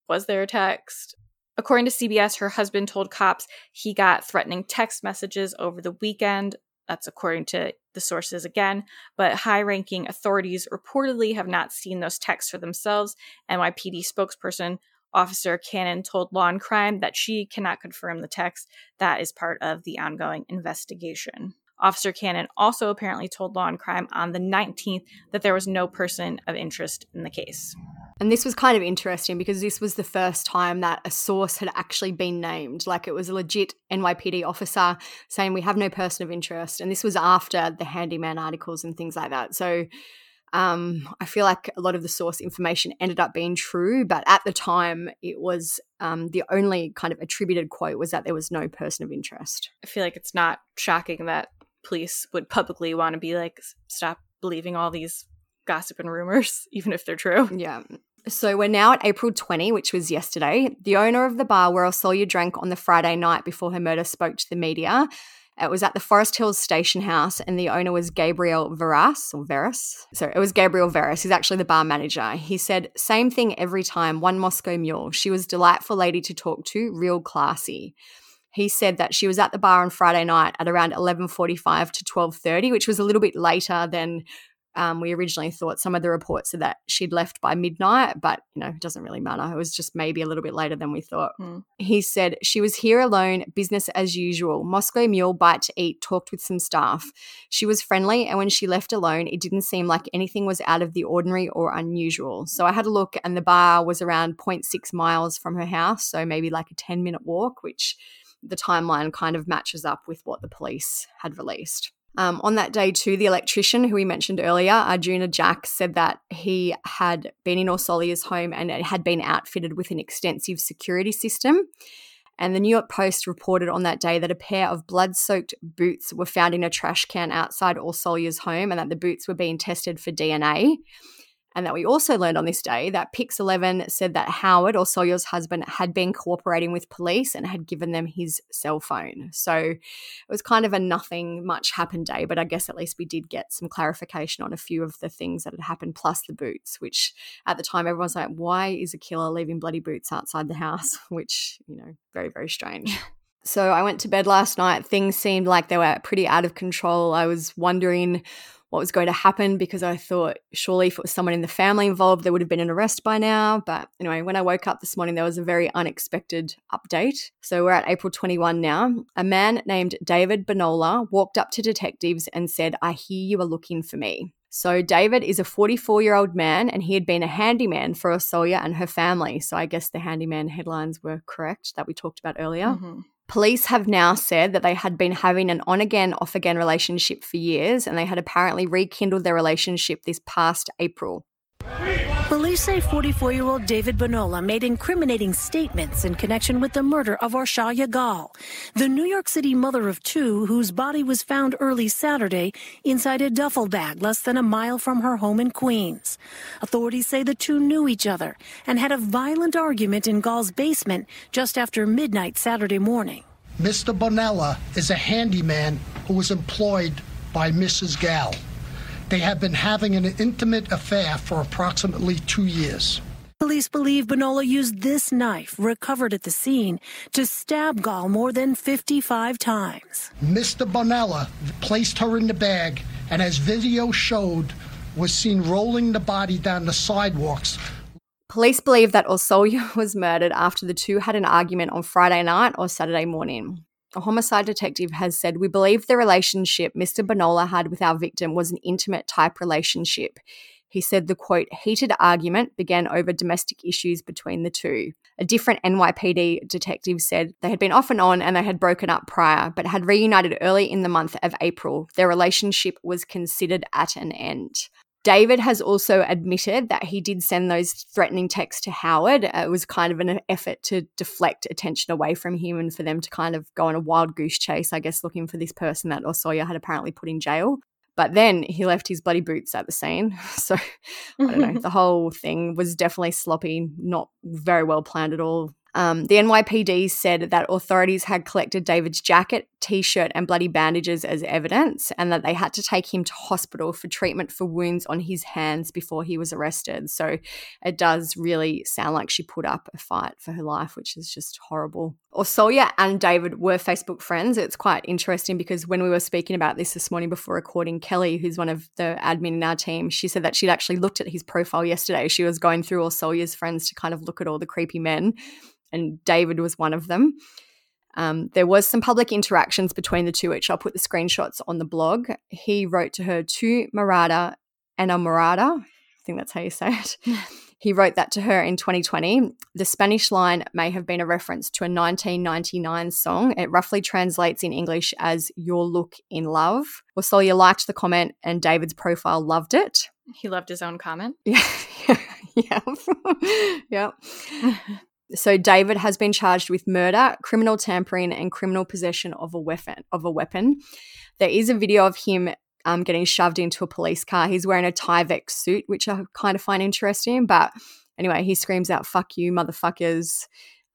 Was there a text? According to CBS, her husband told cops he got threatening text messages over the weekend. That's according to the sources again. But high ranking authorities reportedly have not seen those texts for themselves. NYPD spokesperson Officer Cannon told Law and Crime that she cannot confirm the text. That is part of the ongoing investigation. Officer Cannon also apparently told Law and Crime on the 19th that there was no person of interest in the case. And this was kind of interesting because this was the first time that a source had actually been named. Like it was a legit NYPD officer saying, We have no person of interest. And this was after the handyman articles and things like that. So um, I feel like a lot of the source information ended up being true, but at the time, it was um, the only kind of attributed quote was that there was no person of interest. I feel like it's not shocking that police would publicly want to be like, stop believing all these gossip and rumors, even if they're true. Yeah. So we're now at April 20, which was yesterday. The owner of the bar where Orsolya drank on the Friday night before her murder spoke to the media. It was at the Forest Hills Station House, and the owner was Gabriel Veras or Veras. So it was Gabriel Veras. He's actually the bar manager. He said, "Same thing every time. One Moscow Mule. She was delightful lady to talk to, real classy." He said that she was at the bar on Friday night at around 11:45 to 12:30, which was a little bit later than um, we originally thought some of the reports said that she'd left by midnight, but you know, it doesn't really matter. It was just maybe a little bit later than we thought. Mm. He said she was here alone, business as usual. Moscow Mule bite to eat, talked with some staff. She was friendly, and when she left alone, it didn't seem like anything was out of the ordinary or unusual. So I had a look, and the bar was around 0.6 miles from her house, so maybe like a 10 minute walk, which the timeline kind of matches up with what the police had released. Um, on that day, too, the electrician who we mentioned earlier, Arjuna Jack, said that he had been in Orsolya's home and it had been outfitted with an extensive security system. And the New York Post reported on that day that a pair of blood soaked boots were found in a trash can outside Orsolya's home and that the boots were being tested for DNA. And that we also learned on this day that Pix 11 said that Howard, Orsolya's husband, had been cooperating with police and had given them his cell phone. So it was kind of a nothing much happened day, but I guess at least we did get some clarification on a few of the things that had happened, plus the boots, which at the time everyone's like, why is a killer leaving bloody boots outside the house? Which, you know, very, very strange. So I went to bed last night. Things seemed like they were pretty out of control. I was wondering what was going to happen because I thought surely if it was someone in the family involved, there would have been an arrest by now. But anyway, when I woke up this morning, there was a very unexpected update. So we're at April 21 now. A man named David Bonola walked up to detectives and said, I hear you are looking for me. So, David is a 44 year old man and he had been a handyman for Orsolya and her family. So, I guess the handyman headlines were correct that we talked about earlier. Mm-hmm. Police have now said that they had been having an on again, off again relationship for years, and they had apparently rekindled their relationship this past April. Police say 44 year old David Bonola made incriminating statements in connection with the murder of Orsolya Gaal, the New York City mother of two whose body was found early Saturday inside a duffel bag less than a mile from her home in Queens. Authorities say the two knew each other and had a violent argument in Gaal's basement just after midnight Saturday morning. Mr. Bonola is a handyman who was employed by Mrs. Gaal. They have been having an intimate affair for approximately two years. Police believe Bonola used this knife, recovered at the scene, to stab Gaal more than 55 times. Mr. Bonola placed her in the bag and, as video showed, was seen rolling the body down the sidewalks. Police believe that Orsolya was murdered after the two had an argument on Friday night or Saturday morning a homicide detective has said, We believe the relationship Mr. Bonola had with our victim was an intimate type relationship. He said the quote, heated argument began over domestic issues between the two. A different NYPD detective said they had been off and on and they had broken up prior, but had reunited early in the month of April. Their relationship was considered at an end. David has also admitted that he did send those threatening texts to Howard. It was kind of an effort to deflect attention away from him and for them to kind of go on a wild goose chase, I guess, looking for this person that Orsolya had apparently put in jail. But then he left his bloody boots at the scene. So I don't know. the whole thing was definitely sloppy, not very well planned at all. Um, the NYPD said that authorities had collected David's jacket, t shirt, and bloody bandages as evidence, and that they had to take him to hospital for treatment for wounds on his hands before he was arrested. So it does really sound like she put up a fight for her life, which is just horrible. Orsolya and David were Facebook friends. It's quite interesting because when we were speaking about this this morning before recording, Kelly, who's one of the admin in our team, she said that she'd actually looked at his profile yesterday. She was going through Orsolya's friends to kind of look at all the creepy men, and David was one of them. Um, there was some public interactions between the two, which I'll put the screenshots on the blog. He wrote to her to Marada Enamorada. I think that's how you say it. He wrote that to her in 2020. The Spanish line may have been a reference to a 1999 song. It roughly translates in English as Your Look in Love. Orsolya liked the comment and David's profile loved it. He loved his own comment. Yeah. yeah. yeah. So David has been charged with murder, criminal tampering, and criminal possession of a weapon. Of a weapon, there is a video of him um, getting shoved into a police car. He's wearing a Tyvek suit, which I kind of find interesting. But anyway, he screams out, fuck you, motherfuckers,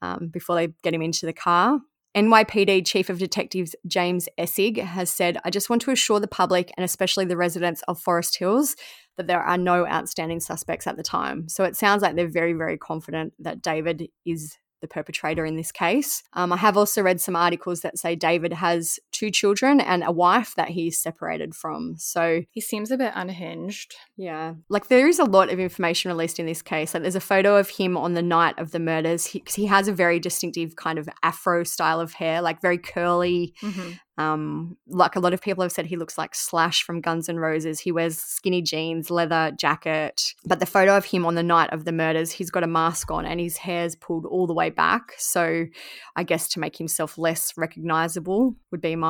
um, before they get him into the car. NYPD Chief of Detectives James Essig has said, I just want to assure the public and especially the residents of Forest Hills that there are no outstanding suspects at the time. So it sounds like they're very, very confident that David is the perpetrator in this case. Um, I have also read some articles that say David has two children and a wife that he's separated from. So he seems a bit unhinged. Yeah. Like there is a lot of information released in this case. Like there's a photo of him on the night of the murders. He, he has a very distinctive kind of afro style of hair, like very curly. Mm-hmm. Um, like a lot of people have said, he looks like Slash from Guns N' Roses. He wears skinny jeans, leather jacket. But the photo of him on the night of the murders, he's got a mask on and his hair's pulled all the way back. So I guess to make himself less recognizable would be my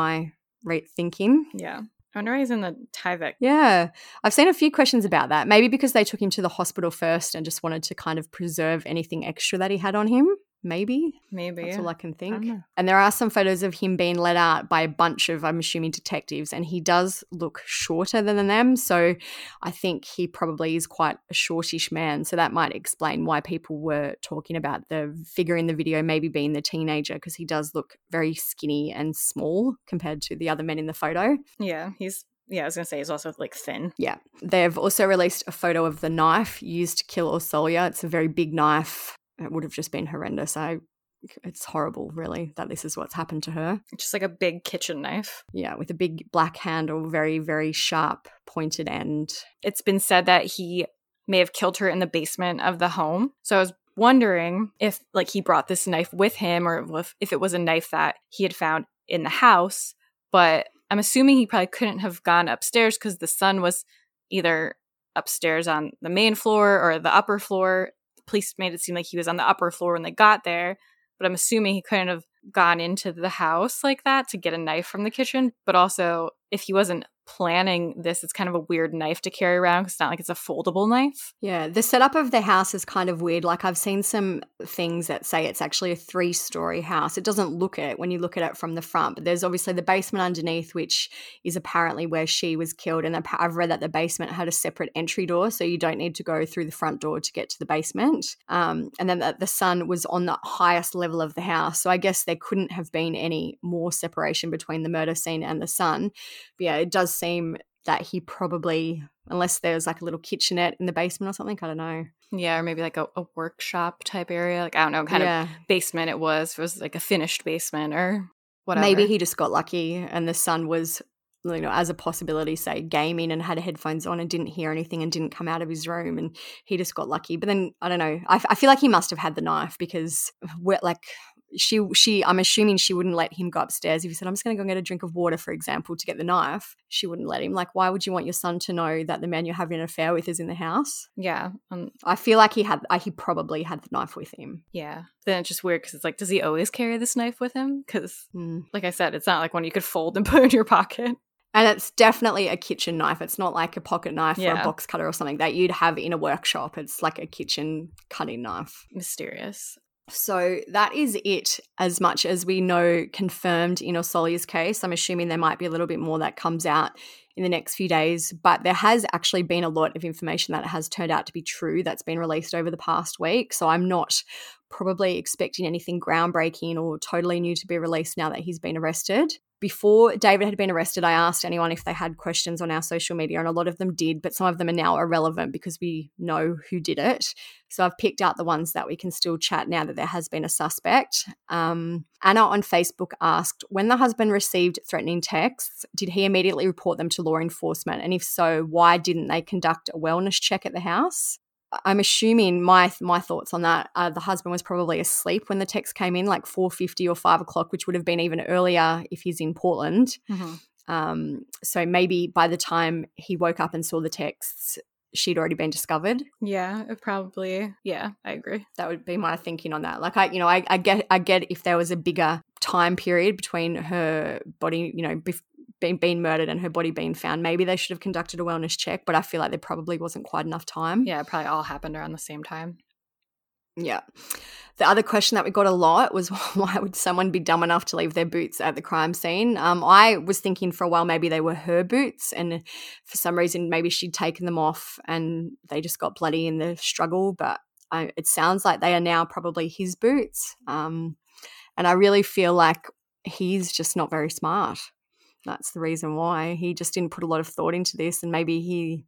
right thinking. Yeah. I wonder why he's in the Tyvek. Yeah. I've seen a few questions about that. Maybe because they took him to the hospital first and just wanted to kind of preserve anything extra that he had on him. Maybe. Maybe. That's all I can think. I and there are some photos of him being let out by a bunch of, I'm assuming, detectives, and he does look shorter than them. So I think he probably is quite a shortish man. So that might explain why people were talking about the figure in the video maybe being the teenager, because he does look very skinny and small compared to the other men in the photo. Yeah, he's yeah, I was gonna say he's also like thin. Yeah. They've also released a photo of the knife used to kill Orsolya. It's a very big knife it would have just been horrendous. I it's horrible, really, that this is what's happened to her. Just like a big kitchen knife. Yeah, with a big black handle, very, very sharp, pointed end. It's been said that he may have killed her in the basement of the home. So I was wondering if, like, he brought this knife with him or if, if it was a knife that he had found in the house. But I'm assuming he probably couldn't have gone upstairs because the son was either upstairs on the main floor or the upper floor police made it seem like he was on the upper floor when they got there, but I'm assuming he couldn't have gone into the house like that to get a knife from the kitchen. But also, if he wasn't planning this, it's kind of a weird knife to carry around because it's not like it's a foldable knife. Yeah, the setup of the house is kind of weird. Like I've seen some things that say it's actually a three story house. It doesn't look it when you look at it from the front, but there's obviously the basement underneath, which is apparently where she was killed. And I've read that the basement had a separate entry door, so you don't need to go through the front door to get to the basement. Um, and then the, the son was on the highest level of the house, so I guess there couldn't have been any more separation between the murder scene and the son. But yeah, it does seem that he probably, unless there's like a little kitchenette in the basement or something, I don't know. Yeah, or maybe like a, a workshop type area. Like, I don't know, kind yeah. of basement it was. It was like a finished basement or whatever. Maybe he just got lucky and the son was you know, as a possibility, say gaming and had headphones on and didn't hear anything and didn't come out of his room and he just got lucky. But then I don't know. I, I feel like he must have had the knife because uh, we're like she she I'm assuming she wouldn't let him go upstairs if he said I'm just going to go and get a drink of water, for example, to get the knife. She wouldn't let him. Like, why would you want your son to know that the man you're having an affair with is in the house? Yeah, um, I feel like he had he probably had the knife with him. Yeah, then it's just weird because it's like, does he always carry this knife with him? Because, mm. like I said, it's not like one you could fold and put in your pocket. And it's definitely a kitchen knife. It's not like a pocket knife yeah. or a box cutter or something that you'd have in a workshop. It's like a kitchen cutting knife. Mysterious. So that is it, as much as we know confirmed in Orsolya's case. I'm assuming there might be a little bit more that comes out in the next few days, but there has actually been a lot of information that has turned out to be true that's been released over the past week. So I'm not probably expecting anything groundbreaking or totally new to be released now that he's been arrested before David had been arrested, I asked anyone if they had questions on our social media, and a lot of them did, but some of them are now irrelevant because we know who did it. So I've picked out the ones that we can still chat now that there has been a suspect. Um, Anna on Facebook asked When the husband received threatening texts, did he immediately report them to law enforcement? And if so, why didn't they conduct a wellness check at the house? I'm assuming my my thoughts on that. Uh, the husband was probably asleep when the text came in, like four fifty or five o'clock, which would have been even earlier if he's in Portland. Mm-hmm. Um, so maybe by the time he woke up and saw the texts, she'd already been discovered. Yeah, probably. Yeah, I agree. That would be my thinking on that. Like I, you know, I, I get, I get if there was a bigger time period between her body, you know, bef- being, being murdered and her body being found. Maybe they should have conducted a wellness check, but I feel like there probably wasn't quite enough time. Yeah, it probably all happened around the same time. Yeah. The other question that we got a lot was why would someone be dumb enough to leave their boots at the crime scene? Um, I was thinking for a while maybe they were her boots, and for some reason maybe she'd taken them off and they just got bloody in the struggle. But I, it sounds like they are now probably his boots. Um, and I really feel like he's just not very smart that's the reason why he just didn't put a lot of thought into this and maybe he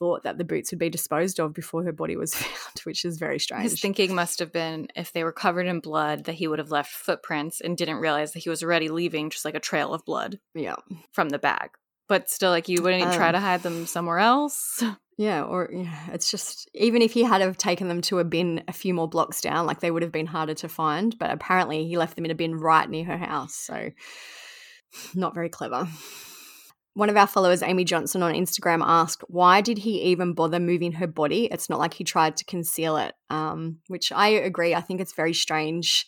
thought that the boots would be disposed of before her body was found which is very strange. his thinking must have been if they were covered in blood that he would have left footprints and didn't realize that he was already leaving just like a trail of blood yeah. from the bag. But still like you wouldn't um, try to hide them somewhere else. Yeah or yeah it's just even if he had have taken them to a bin a few more blocks down like they would have been harder to find but apparently he left them in a bin right near her house so not very clever. One of our followers, Amy Johnson on Instagram, asked, Why did he even bother moving her body? It's not like he tried to conceal it, um, which I agree. I think it's very strange.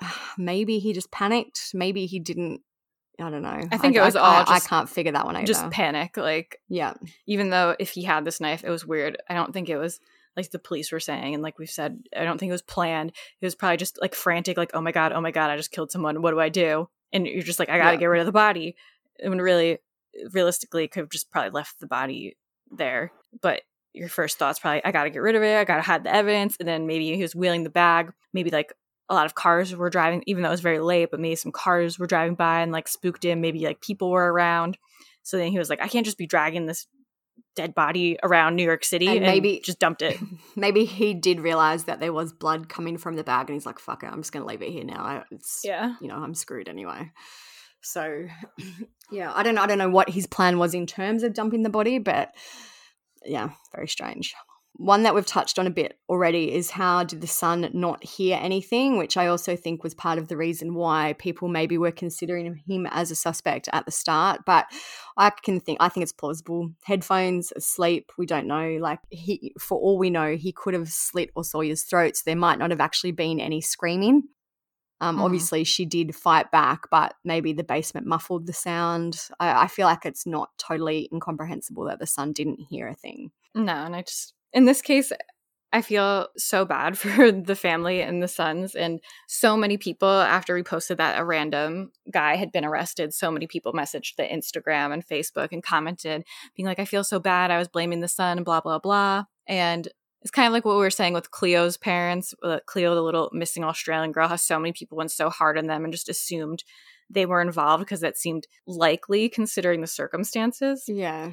Maybe he just panicked. Maybe he didn't. I don't know. I think I, it was I, all. I, I, can't figure that one out. Just panic. Like, yeah. Even though if he had this knife, it was weird. I don't think it was like the police were saying and like we've said i don't think it was planned it was probably just like frantic like oh my god oh my god i just killed someone what do i do and you're just like, I got to yeah. get rid of the body. When really, realistically, could have just probably left the body there. But your first thought's probably, I got to get rid of it. I got to hide the evidence. And then maybe he was wheeling the bag. Maybe like a lot of cars were driving, even though it was very late, but maybe some cars were driving by and like spooked him. Maybe like people were around. So then he was like, I can't just be dragging this dead body around New York City and, and maybe just dumped it. Maybe he did realize that there was blood coming from the bag and he's like, fuck it, I'm just going to leave it here now. It's, yeah. You know, I'm screwed anyway. So, yeah, I don't I don't know what his plan was in terms of dumping the body, but yeah, very strange. One that we've touched on a bit already is how did the son not hear anything, which I also think was part of the reason why people maybe were considering him as a suspect at the start. But I can think, I think it's plausible. Headphones, asleep, we don't know. Like, he, for all we know, he could have slit Orsolya's throats. There might not have actually been any screaming. Um, mm. Obviously, she did fight back, but maybe the basement muffled the sound. I, I feel like it's not totally incomprehensible that the son didn't hear a thing. No, and I just in this case, I feel so bad for the family and the sons. And so many people, after we posted that a random guy had been arrested, so many people messaged the Instagram and Facebook and commented, being like, I feel so bad. I was blaming the son blah, blah, blah. And it's kind of like what we were saying with Cleo's parents. Uh, Cleo, the little missing Australian girl, how so many people went so hard on them and just assumed they were involved because that seemed likely considering the circumstances. Yeah.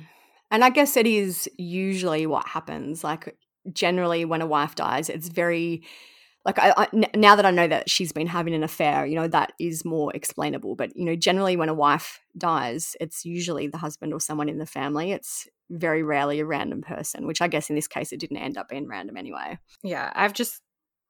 And I guess it is usually what happens. Like, generally, when a wife dies, it's very, like, I, I, now that I know that she's been having an affair, you know, that is more explainable. But, you know, generally, when a wife dies, it's usually the husband or someone in the family. It's very rarely a random person, which I guess in this case, it didn't end up being random anyway. Yeah. I've just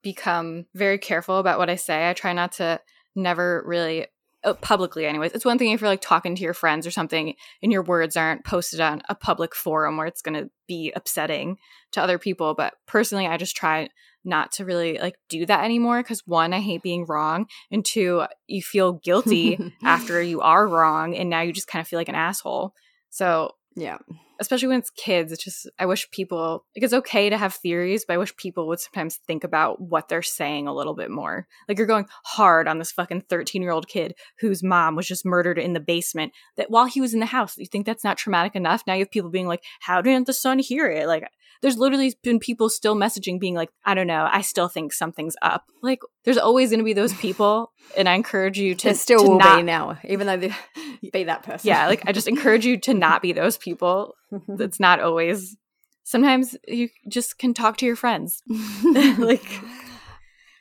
become very careful about what I say. I try not to never really Oh, publicly anyways it's one thing if you're like talking to your friends or something and your words aren't posted on a public forum where it's going to be upsetting to other people but personally i just try not to really like do that anymore because one i hate being wrong and two you feel guilty after you are wrong and now you just kind of feel like an asshole so Yeah. Especially when it's kids, it's just I wish people like it's okay to have theories, but I wish people would sometimes think about what they're saying a little bit more. Like you're going hard on this fucking 13 year old kid whose mom was just murdered in the basement. That while he was in the house, you think that's not traumatic enough? Now you have people being like, "How didn't the son hear it?" Like there's literally been people still messaging being like, I don't know, I still think something's up. Like there's always going to be those people, and I encourage you to there still to will not, be now, even though they be that person. Yeah, like I just encourage you to not be those people. It's not always. Sometimes you just can talk to your friends. like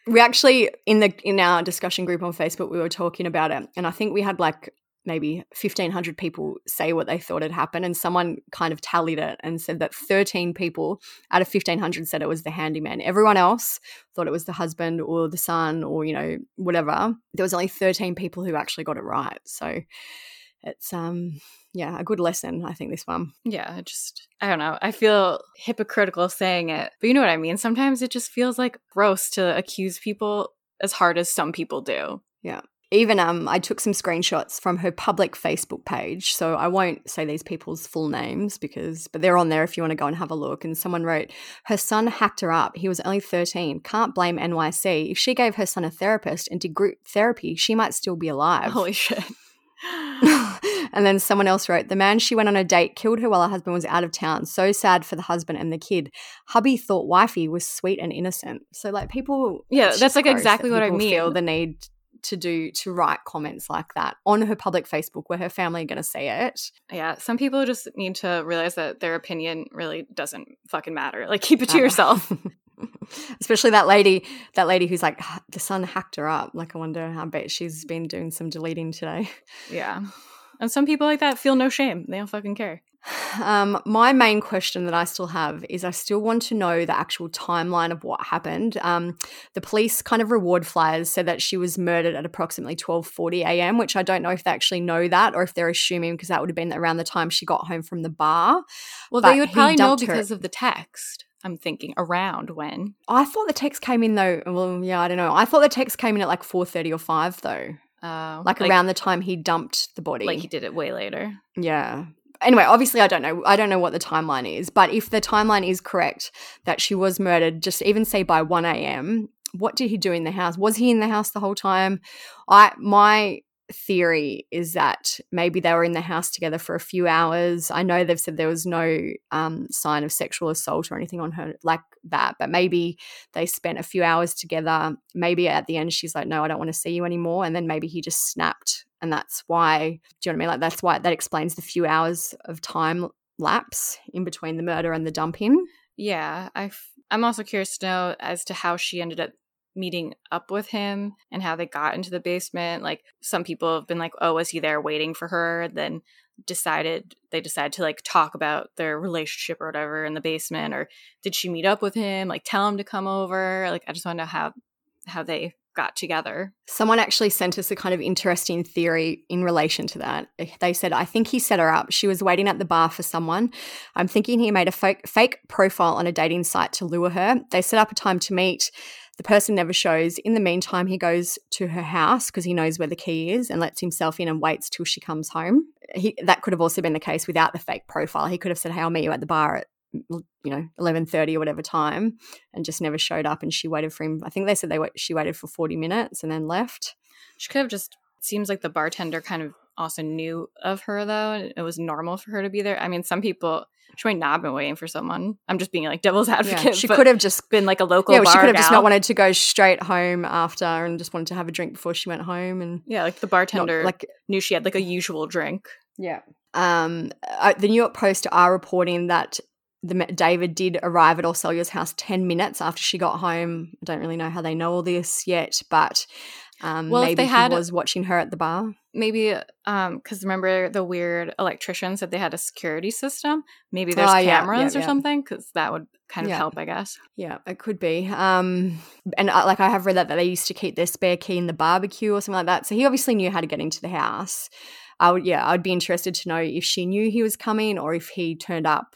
we actually in the in our discussion group on Facebook we were talking about it and I think we had like maybe 1500 people say what they thought had happened and someone kind of tallied it and said that 13 people out of 1500 said it was the handyman everyone else thought it was the husband or the son or you know whatever there was only 13 people who actually got it right so it's um yeah a good lesson i think this one yeah just i don't know i feel hypocritical saying it but you know what i mean sometimes it just feels like gross to accuse people as hard as some people do yeah even um, I took some screenshots from her public Facebook page. So I won't say these people's full names because, but they're on there if you want to go and have a look. And someone wrote, Her son hacked her up. He was only 13. Can't blame NYC. If she gave her son a therapist and did group therapy, she might still be alive. Holy shit. and then someone else wrote, The man she went on a date killed her while her husband was out of town. So sad for the husband and the kid. Hubby thought wifey was sweet and innocent. So, like, people. Yeah, that's like exactly what I mean. feel the need to do to write comments like that on her public Facebook where her family are going to see it. Yeah, some people just need to realize that their opinion really doesn't fucking matter. Like keep it to uh, yourself. Especially that lady, that lady who's like the son hacked her up. Like I wonder, I bet she's been doing some deleting today. Yeah. And some people like that feel no shame. They don't fucking care. Um, my main question that I still have is I still want to know the actual timeline of what happened. Um, the police kind of reward flyers said that she was murdered at approximately 12:40 a.m., which I don't know if they actually know that or if they're assuming because that would have been around the time she got home from the bar. Well, but they would probably know because her. of the text. I'm thinking around when. I thought the text came in though. Well, yeah, I don't know. I thought the text came in at like 4:30 or 5 though. Uh, like, like, around the time he dumped the body. Like he did it way later. Yeah anyway, obviously I don't know. I don't know what the timeline is, but if the timeline is correct that she was murdered, just even say by 1 a.m., what did he do in the house? Was he in the house the whole time? I my theory is that maybe they were in the house together for a few hours. I know they've said there was no um, sign of sexual assault or anything on her like that, but maybe they spent a few hours together. Maybe at the end she's like, "No, I don't want to see you anymore," and then maybe he just snapped and that's why do you know what I mean? Like that's why that explains the few hours of time lapse in between the murder and the dumping. Yeah, I'm also curious to know as to how she ended up meeting up with him and how they got into the basement. Like some people have been like, "Oh, was he there waiting for her?" Then decided they decided to like talk about their relationship or whatever in the basement or did she meet up with him like tell him to come over like i just want to know how how they got together. Someone actually sent us a kind of interesting theory in relation to that. Eh, they said, I think he set her up. She was waiting at the bar for someone. I'm thinking he made a fake, fake profile on a dating site to lure her. They set up a time to meet. The person never shows. In the meantime, he goes to her house because he knows where the key is and lets himself in and waits till she comes home. He, that could have also been the case without the fake profile. He could have said, Hey, I'll meet you at the bar at you know 11:30 or whatever time and just never showed up and she waited for him I think they said they wait, she waited for 40 minutes and then left she could have just seems like the bartender kind of also knew of her though and it was normal for her to be there I mean some people she might not have been waiting for someone. I'm just being like devil's advocate. Yeah, she could have just been like a local. Yeah, well, she could have gal. just not wanted to go straight home after and just wanted to have a drink before she went home. And yeah, like the bartender like knew she had like a usual drink. Yeah. Um, uh, the New York Post are reporting that the, David did arrive at Orsolya's house 10 minutes after she got home. I don't really know how they know all this yet, but um, well, maybe if they had, was watching her at the bar. Maybe because um, remember the weird electrician said they had a security system. Maybe there's oh, cameras yeah, yeah, or yeah. something because that would kind of help, I guess. Yeah, it could be. Um, and uh, like I have read that, that they used to keep their spare key in the barbecue or something like that. So he obviously knew how to get into the house. I would, yeah, I'd be interested to know if she knew he was coming or if he turned up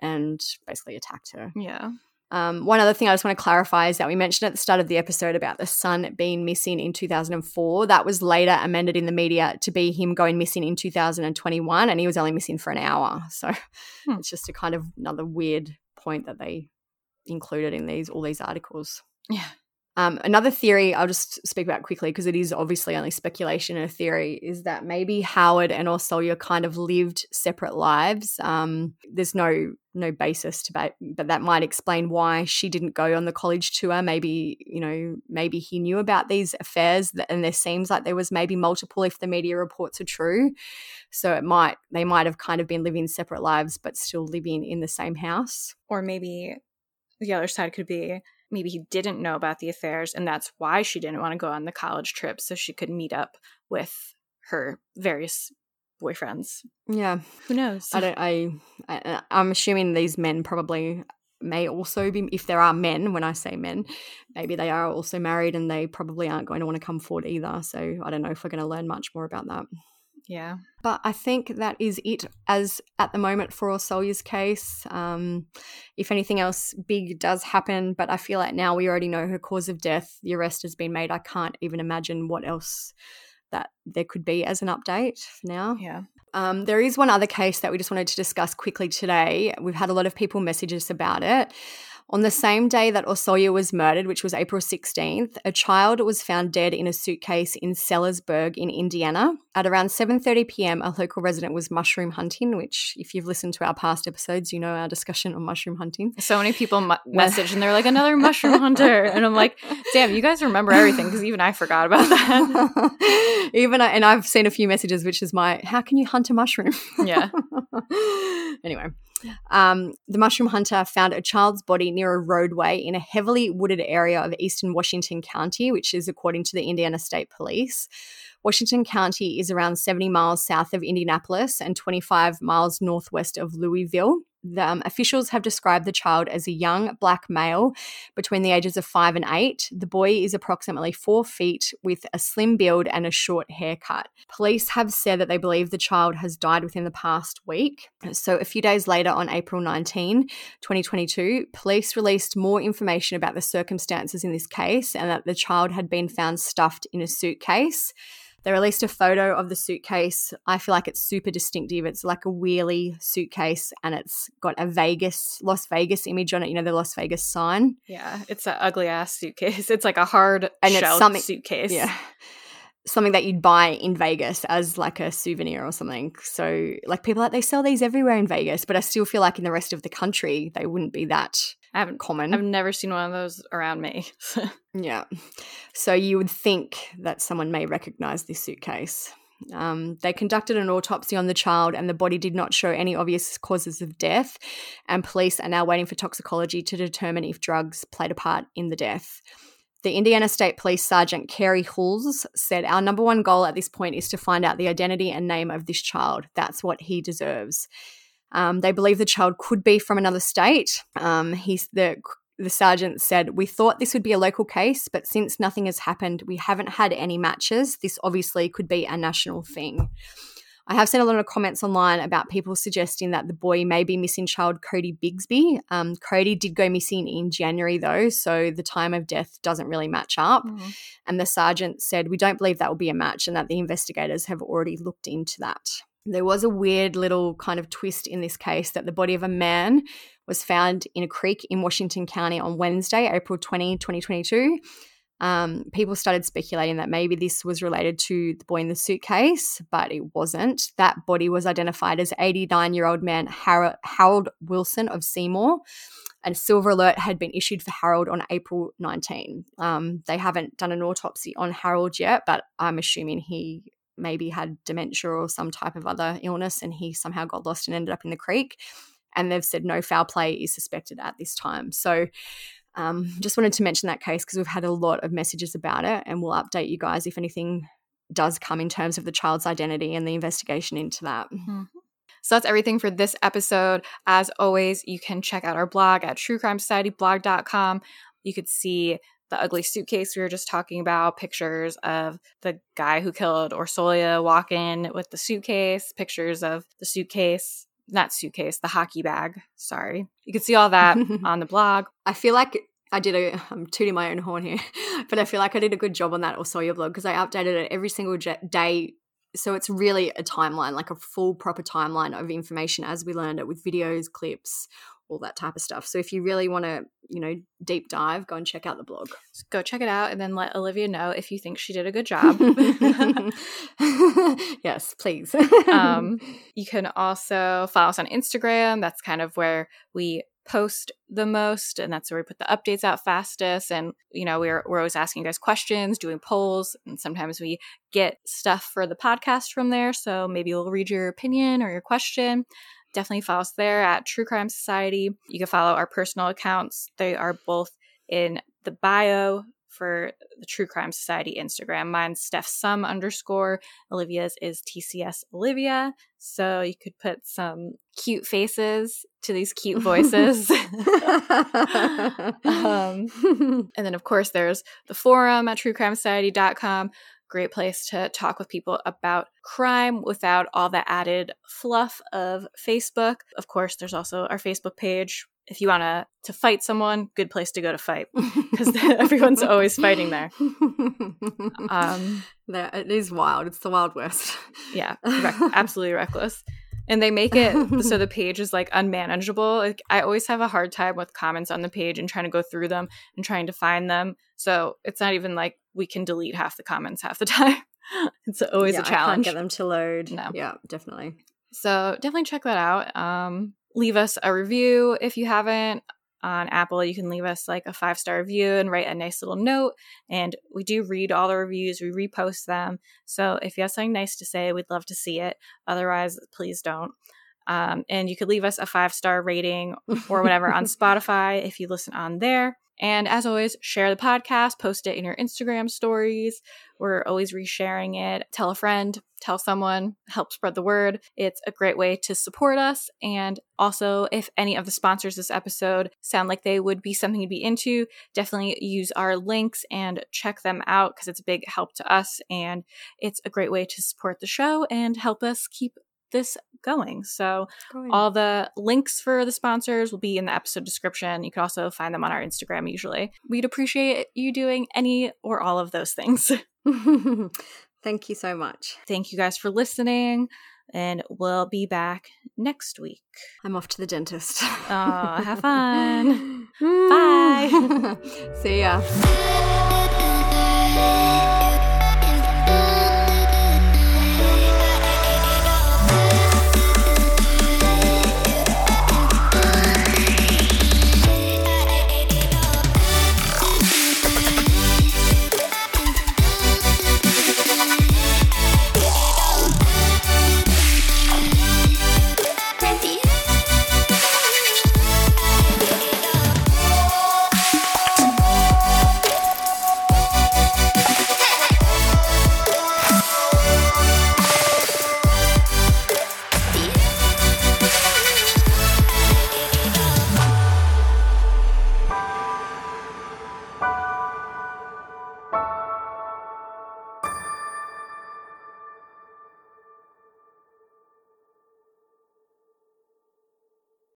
and basically attacked her. Yeah. Um, one other thing I just want to clarify is that we mentioned at the start of the episode about the son being missing in 2004. That was later amended in the media to be him going missing in 2021, and he was only missing for an hour. So hmm. it's just a kind of another weird point that they included in these all these articles. Yeah. Um, another theory I'll just speak about quickly because it is obviously only speculation and a theory is that maybe Howard and Orosolya kind of lived separate lives. Um, there's no no basis to but that might explain why she didn't go on the college tour. Maybe you know maybe he knew about these affairs and there seems like there was maybe multiple if the media reports are true. So it might they might have kind of been living separate lives but still living in the same house. Or maybe the other side could be maybe he didn't know about the affairs and that's why she didn't want to go on the college trip so she could meet up with her various boyfriends yeah who knows i don't i, I i'm assuming these men probably may also be if there are men when i say men maybe they are also married and they probably aren't going to want to come forward either so i don't know if we're going to learn much more about that yeah. But I think that is it as at the moment for Orosolya's case. Um, if anything else big does happen, but I feel like now we already know her cause of death. The arrest has been made. I can't even imagine what else that there could be as an update for now. Yeah. Um, there is one other case that we just wanted to discuss quickly today. We've had a lot of people message us about it. On the same day that Orsolya was murdered, which was April 16th, a child was found dead in a suitcase in Sellersburg in Indiana. At around 7:30 p.m., a local resident was mushroom hunting, which if you've listened to our past episodes, you know our discussion on mushroom hunting. So many people mu- message and they're like another mushroom hunter and I'm like, "Damn, you guys remember everything because even I forgot about that." even I, and I've seen a few messages which is my, "How can you hunt a mushroom?" Yeah. anyway, um, the mushroom hunter found a child's body near a roadway in a heavily wooded area of eastern Washington County, which is according to the Indiana State Police. Washington County is around 70 miles south of Indianapolis and 25 miles northwest of Louisville. The, um, officials have described the child as a young black male between the ages of five and eight. The boy is approximately four feet with a slim build and a short haircut. Police have said that they believe the child has died within the past week. So, a few days later, on April 19, 2022, police released more information about the circumstances in this case and that the child had been found stuffed in a suitcase. They released a photo of the suitcase. I feel like it's super distinctive. It's like a wheelie suitcase and it's got a Vegas, Las Vegas image on it, you know, the Las Vegas sign. Yeah, it's an ugly ass suitcase. It's like a hard and it's something, suitcase. Yeah. Something that you'd buy in Vegas as like a souvenir or something. So, like, people like they sell these everywhere in Vegas, but I still feel like in the rest of the country, they wouldn't be that I haven't common. I've never seen one of those around me. yeah. So you would think that someone may recognize this suitcase. Um, they conducted an autopsy on the child, and the body did not show any obvious causes of death. And police are now waiting for toxicology to determine if drugs played a part in the death. The Indiana State Police Sergeant Carey Huls said, Our number one goal at this point is to find out the identity and name of this child. That's what he deserves. Um, they believe the child could be from another state. Um, he's the the sergeant said, We thought this would be a local case, but since nothing has happened, we haven't had any matches. This obviously could be a national thing. I have seen a lot of comments online about people suggesting that the boy may be missing child Cody Bigsby. Um, Cody did go missing in January, though, so the time of death doesn't really match up. Mm-hmm. And the sergeant said, We don't believe that will be a match and that the investigators have already looked into that. There was a weird little kind of twist in this case that the body of a man was found in a creek in Washington County on Wednesday, April 20, 2022. Um, people started speculating that maybe this was related to the boy in the suitcase, but it wasn't. That body was identified as 89 year old man Harold Wilson of Seymour. And a silver alert had been issued for Harold on April 19. Um, they haven't done an autopsy on Harold yet, but I'm assuming he maybe had dementia or some type of other illness and he somehow got lost and ended up in the creek. And they've said no foul play is suspected at this time. So um, just wanted to mention that case because we've had a lot of messages about it and we'll update you guys if anything does come in terms of the child's identity and the investigation into that. Mm-hmm. So that's everything for this episode. As always, you can check out our blog at truecrimesocietyblog.com. You could see the ugly suitcase we were just talking about, pictures of the guy who killed Orsolya walk in with the suitcase, pictures of the suitcase not suitcase, the hockey bag. Sorry. You can see all that on the blog. I feel like I did a, I'm tooting my own horn here, but I feel like I did a good job on that Sawyer blog because I updated it every single day. So it's really a timeline, like a full proper timeline of information as we learned it with videos, clips, all that type of stuff. So if you really want to, you know, deep dive, go and check out the blog. Go check it out and then let Olivia know if you think she did a good job. yes, please. um, you can also follow us on Instagram. That's kind of where we post the most and that's where we put the updates out fastest and you know we're we're always asking you guys questions doing polls and sometimes we get stuff for the podcast from there so maybe we'll read your opinion or your question definitely follow us there at True Crime Society. You can follow our personal accounts. They are both in the bio for the True Crime Society Instagram. Mine's Steph Sum underscore. Olivia's is TCS Olivia. So you could put some cute faces to these cute voices. um, and then, of course, there's the forum at truecrimesociety.com great place to talk with people about crime without all the added fluff of Facebook. Of course, there's also our Facebook page. If you want to to fight someone, good place to go to fight because everyone's always fighting there. Um, it is wild. It's the Wild West. Yeah, absolutely reckless and they make it so the page is like unmanageable. Like I always have a hard time with comments on the page and trying to go through them and trying to find them. So it's not even like we can delete half the comments half the time. it's always yeah, a challenge. Get them to load. No. Yeah, definitely. So definitely check that out. Um, leave us a review if you haven't on Apple, you can leave us like a five star review and write a nice little note. And we do read all the reviews, we repost them. So if you have something nice to say, we'd love to see it. Otherwise, please don't. Um, and you could leave us a five star rating or whatever on Spotify if you listen on there. And as always, share the podcast, post it in your Instagram stories. We're always resharing it. Tell a friend, tell someone, help spread the word. It's a great way to support us. And also, if any of the sponsors this episode sound like they would be something you'd be into, definitely use our links and check them out because it's a big help to us. And it's a great way to support the show and help us keep this going. So going. all the links for the sponsors will be in the episode description. You can also find them on our Instagram usually. We'd appreciate you doing any or all of those things. Thank you so much. Thank you guys for listening. And we'll be back next week. I'm off to the dentist. Oh, have fun. Bye. See ya.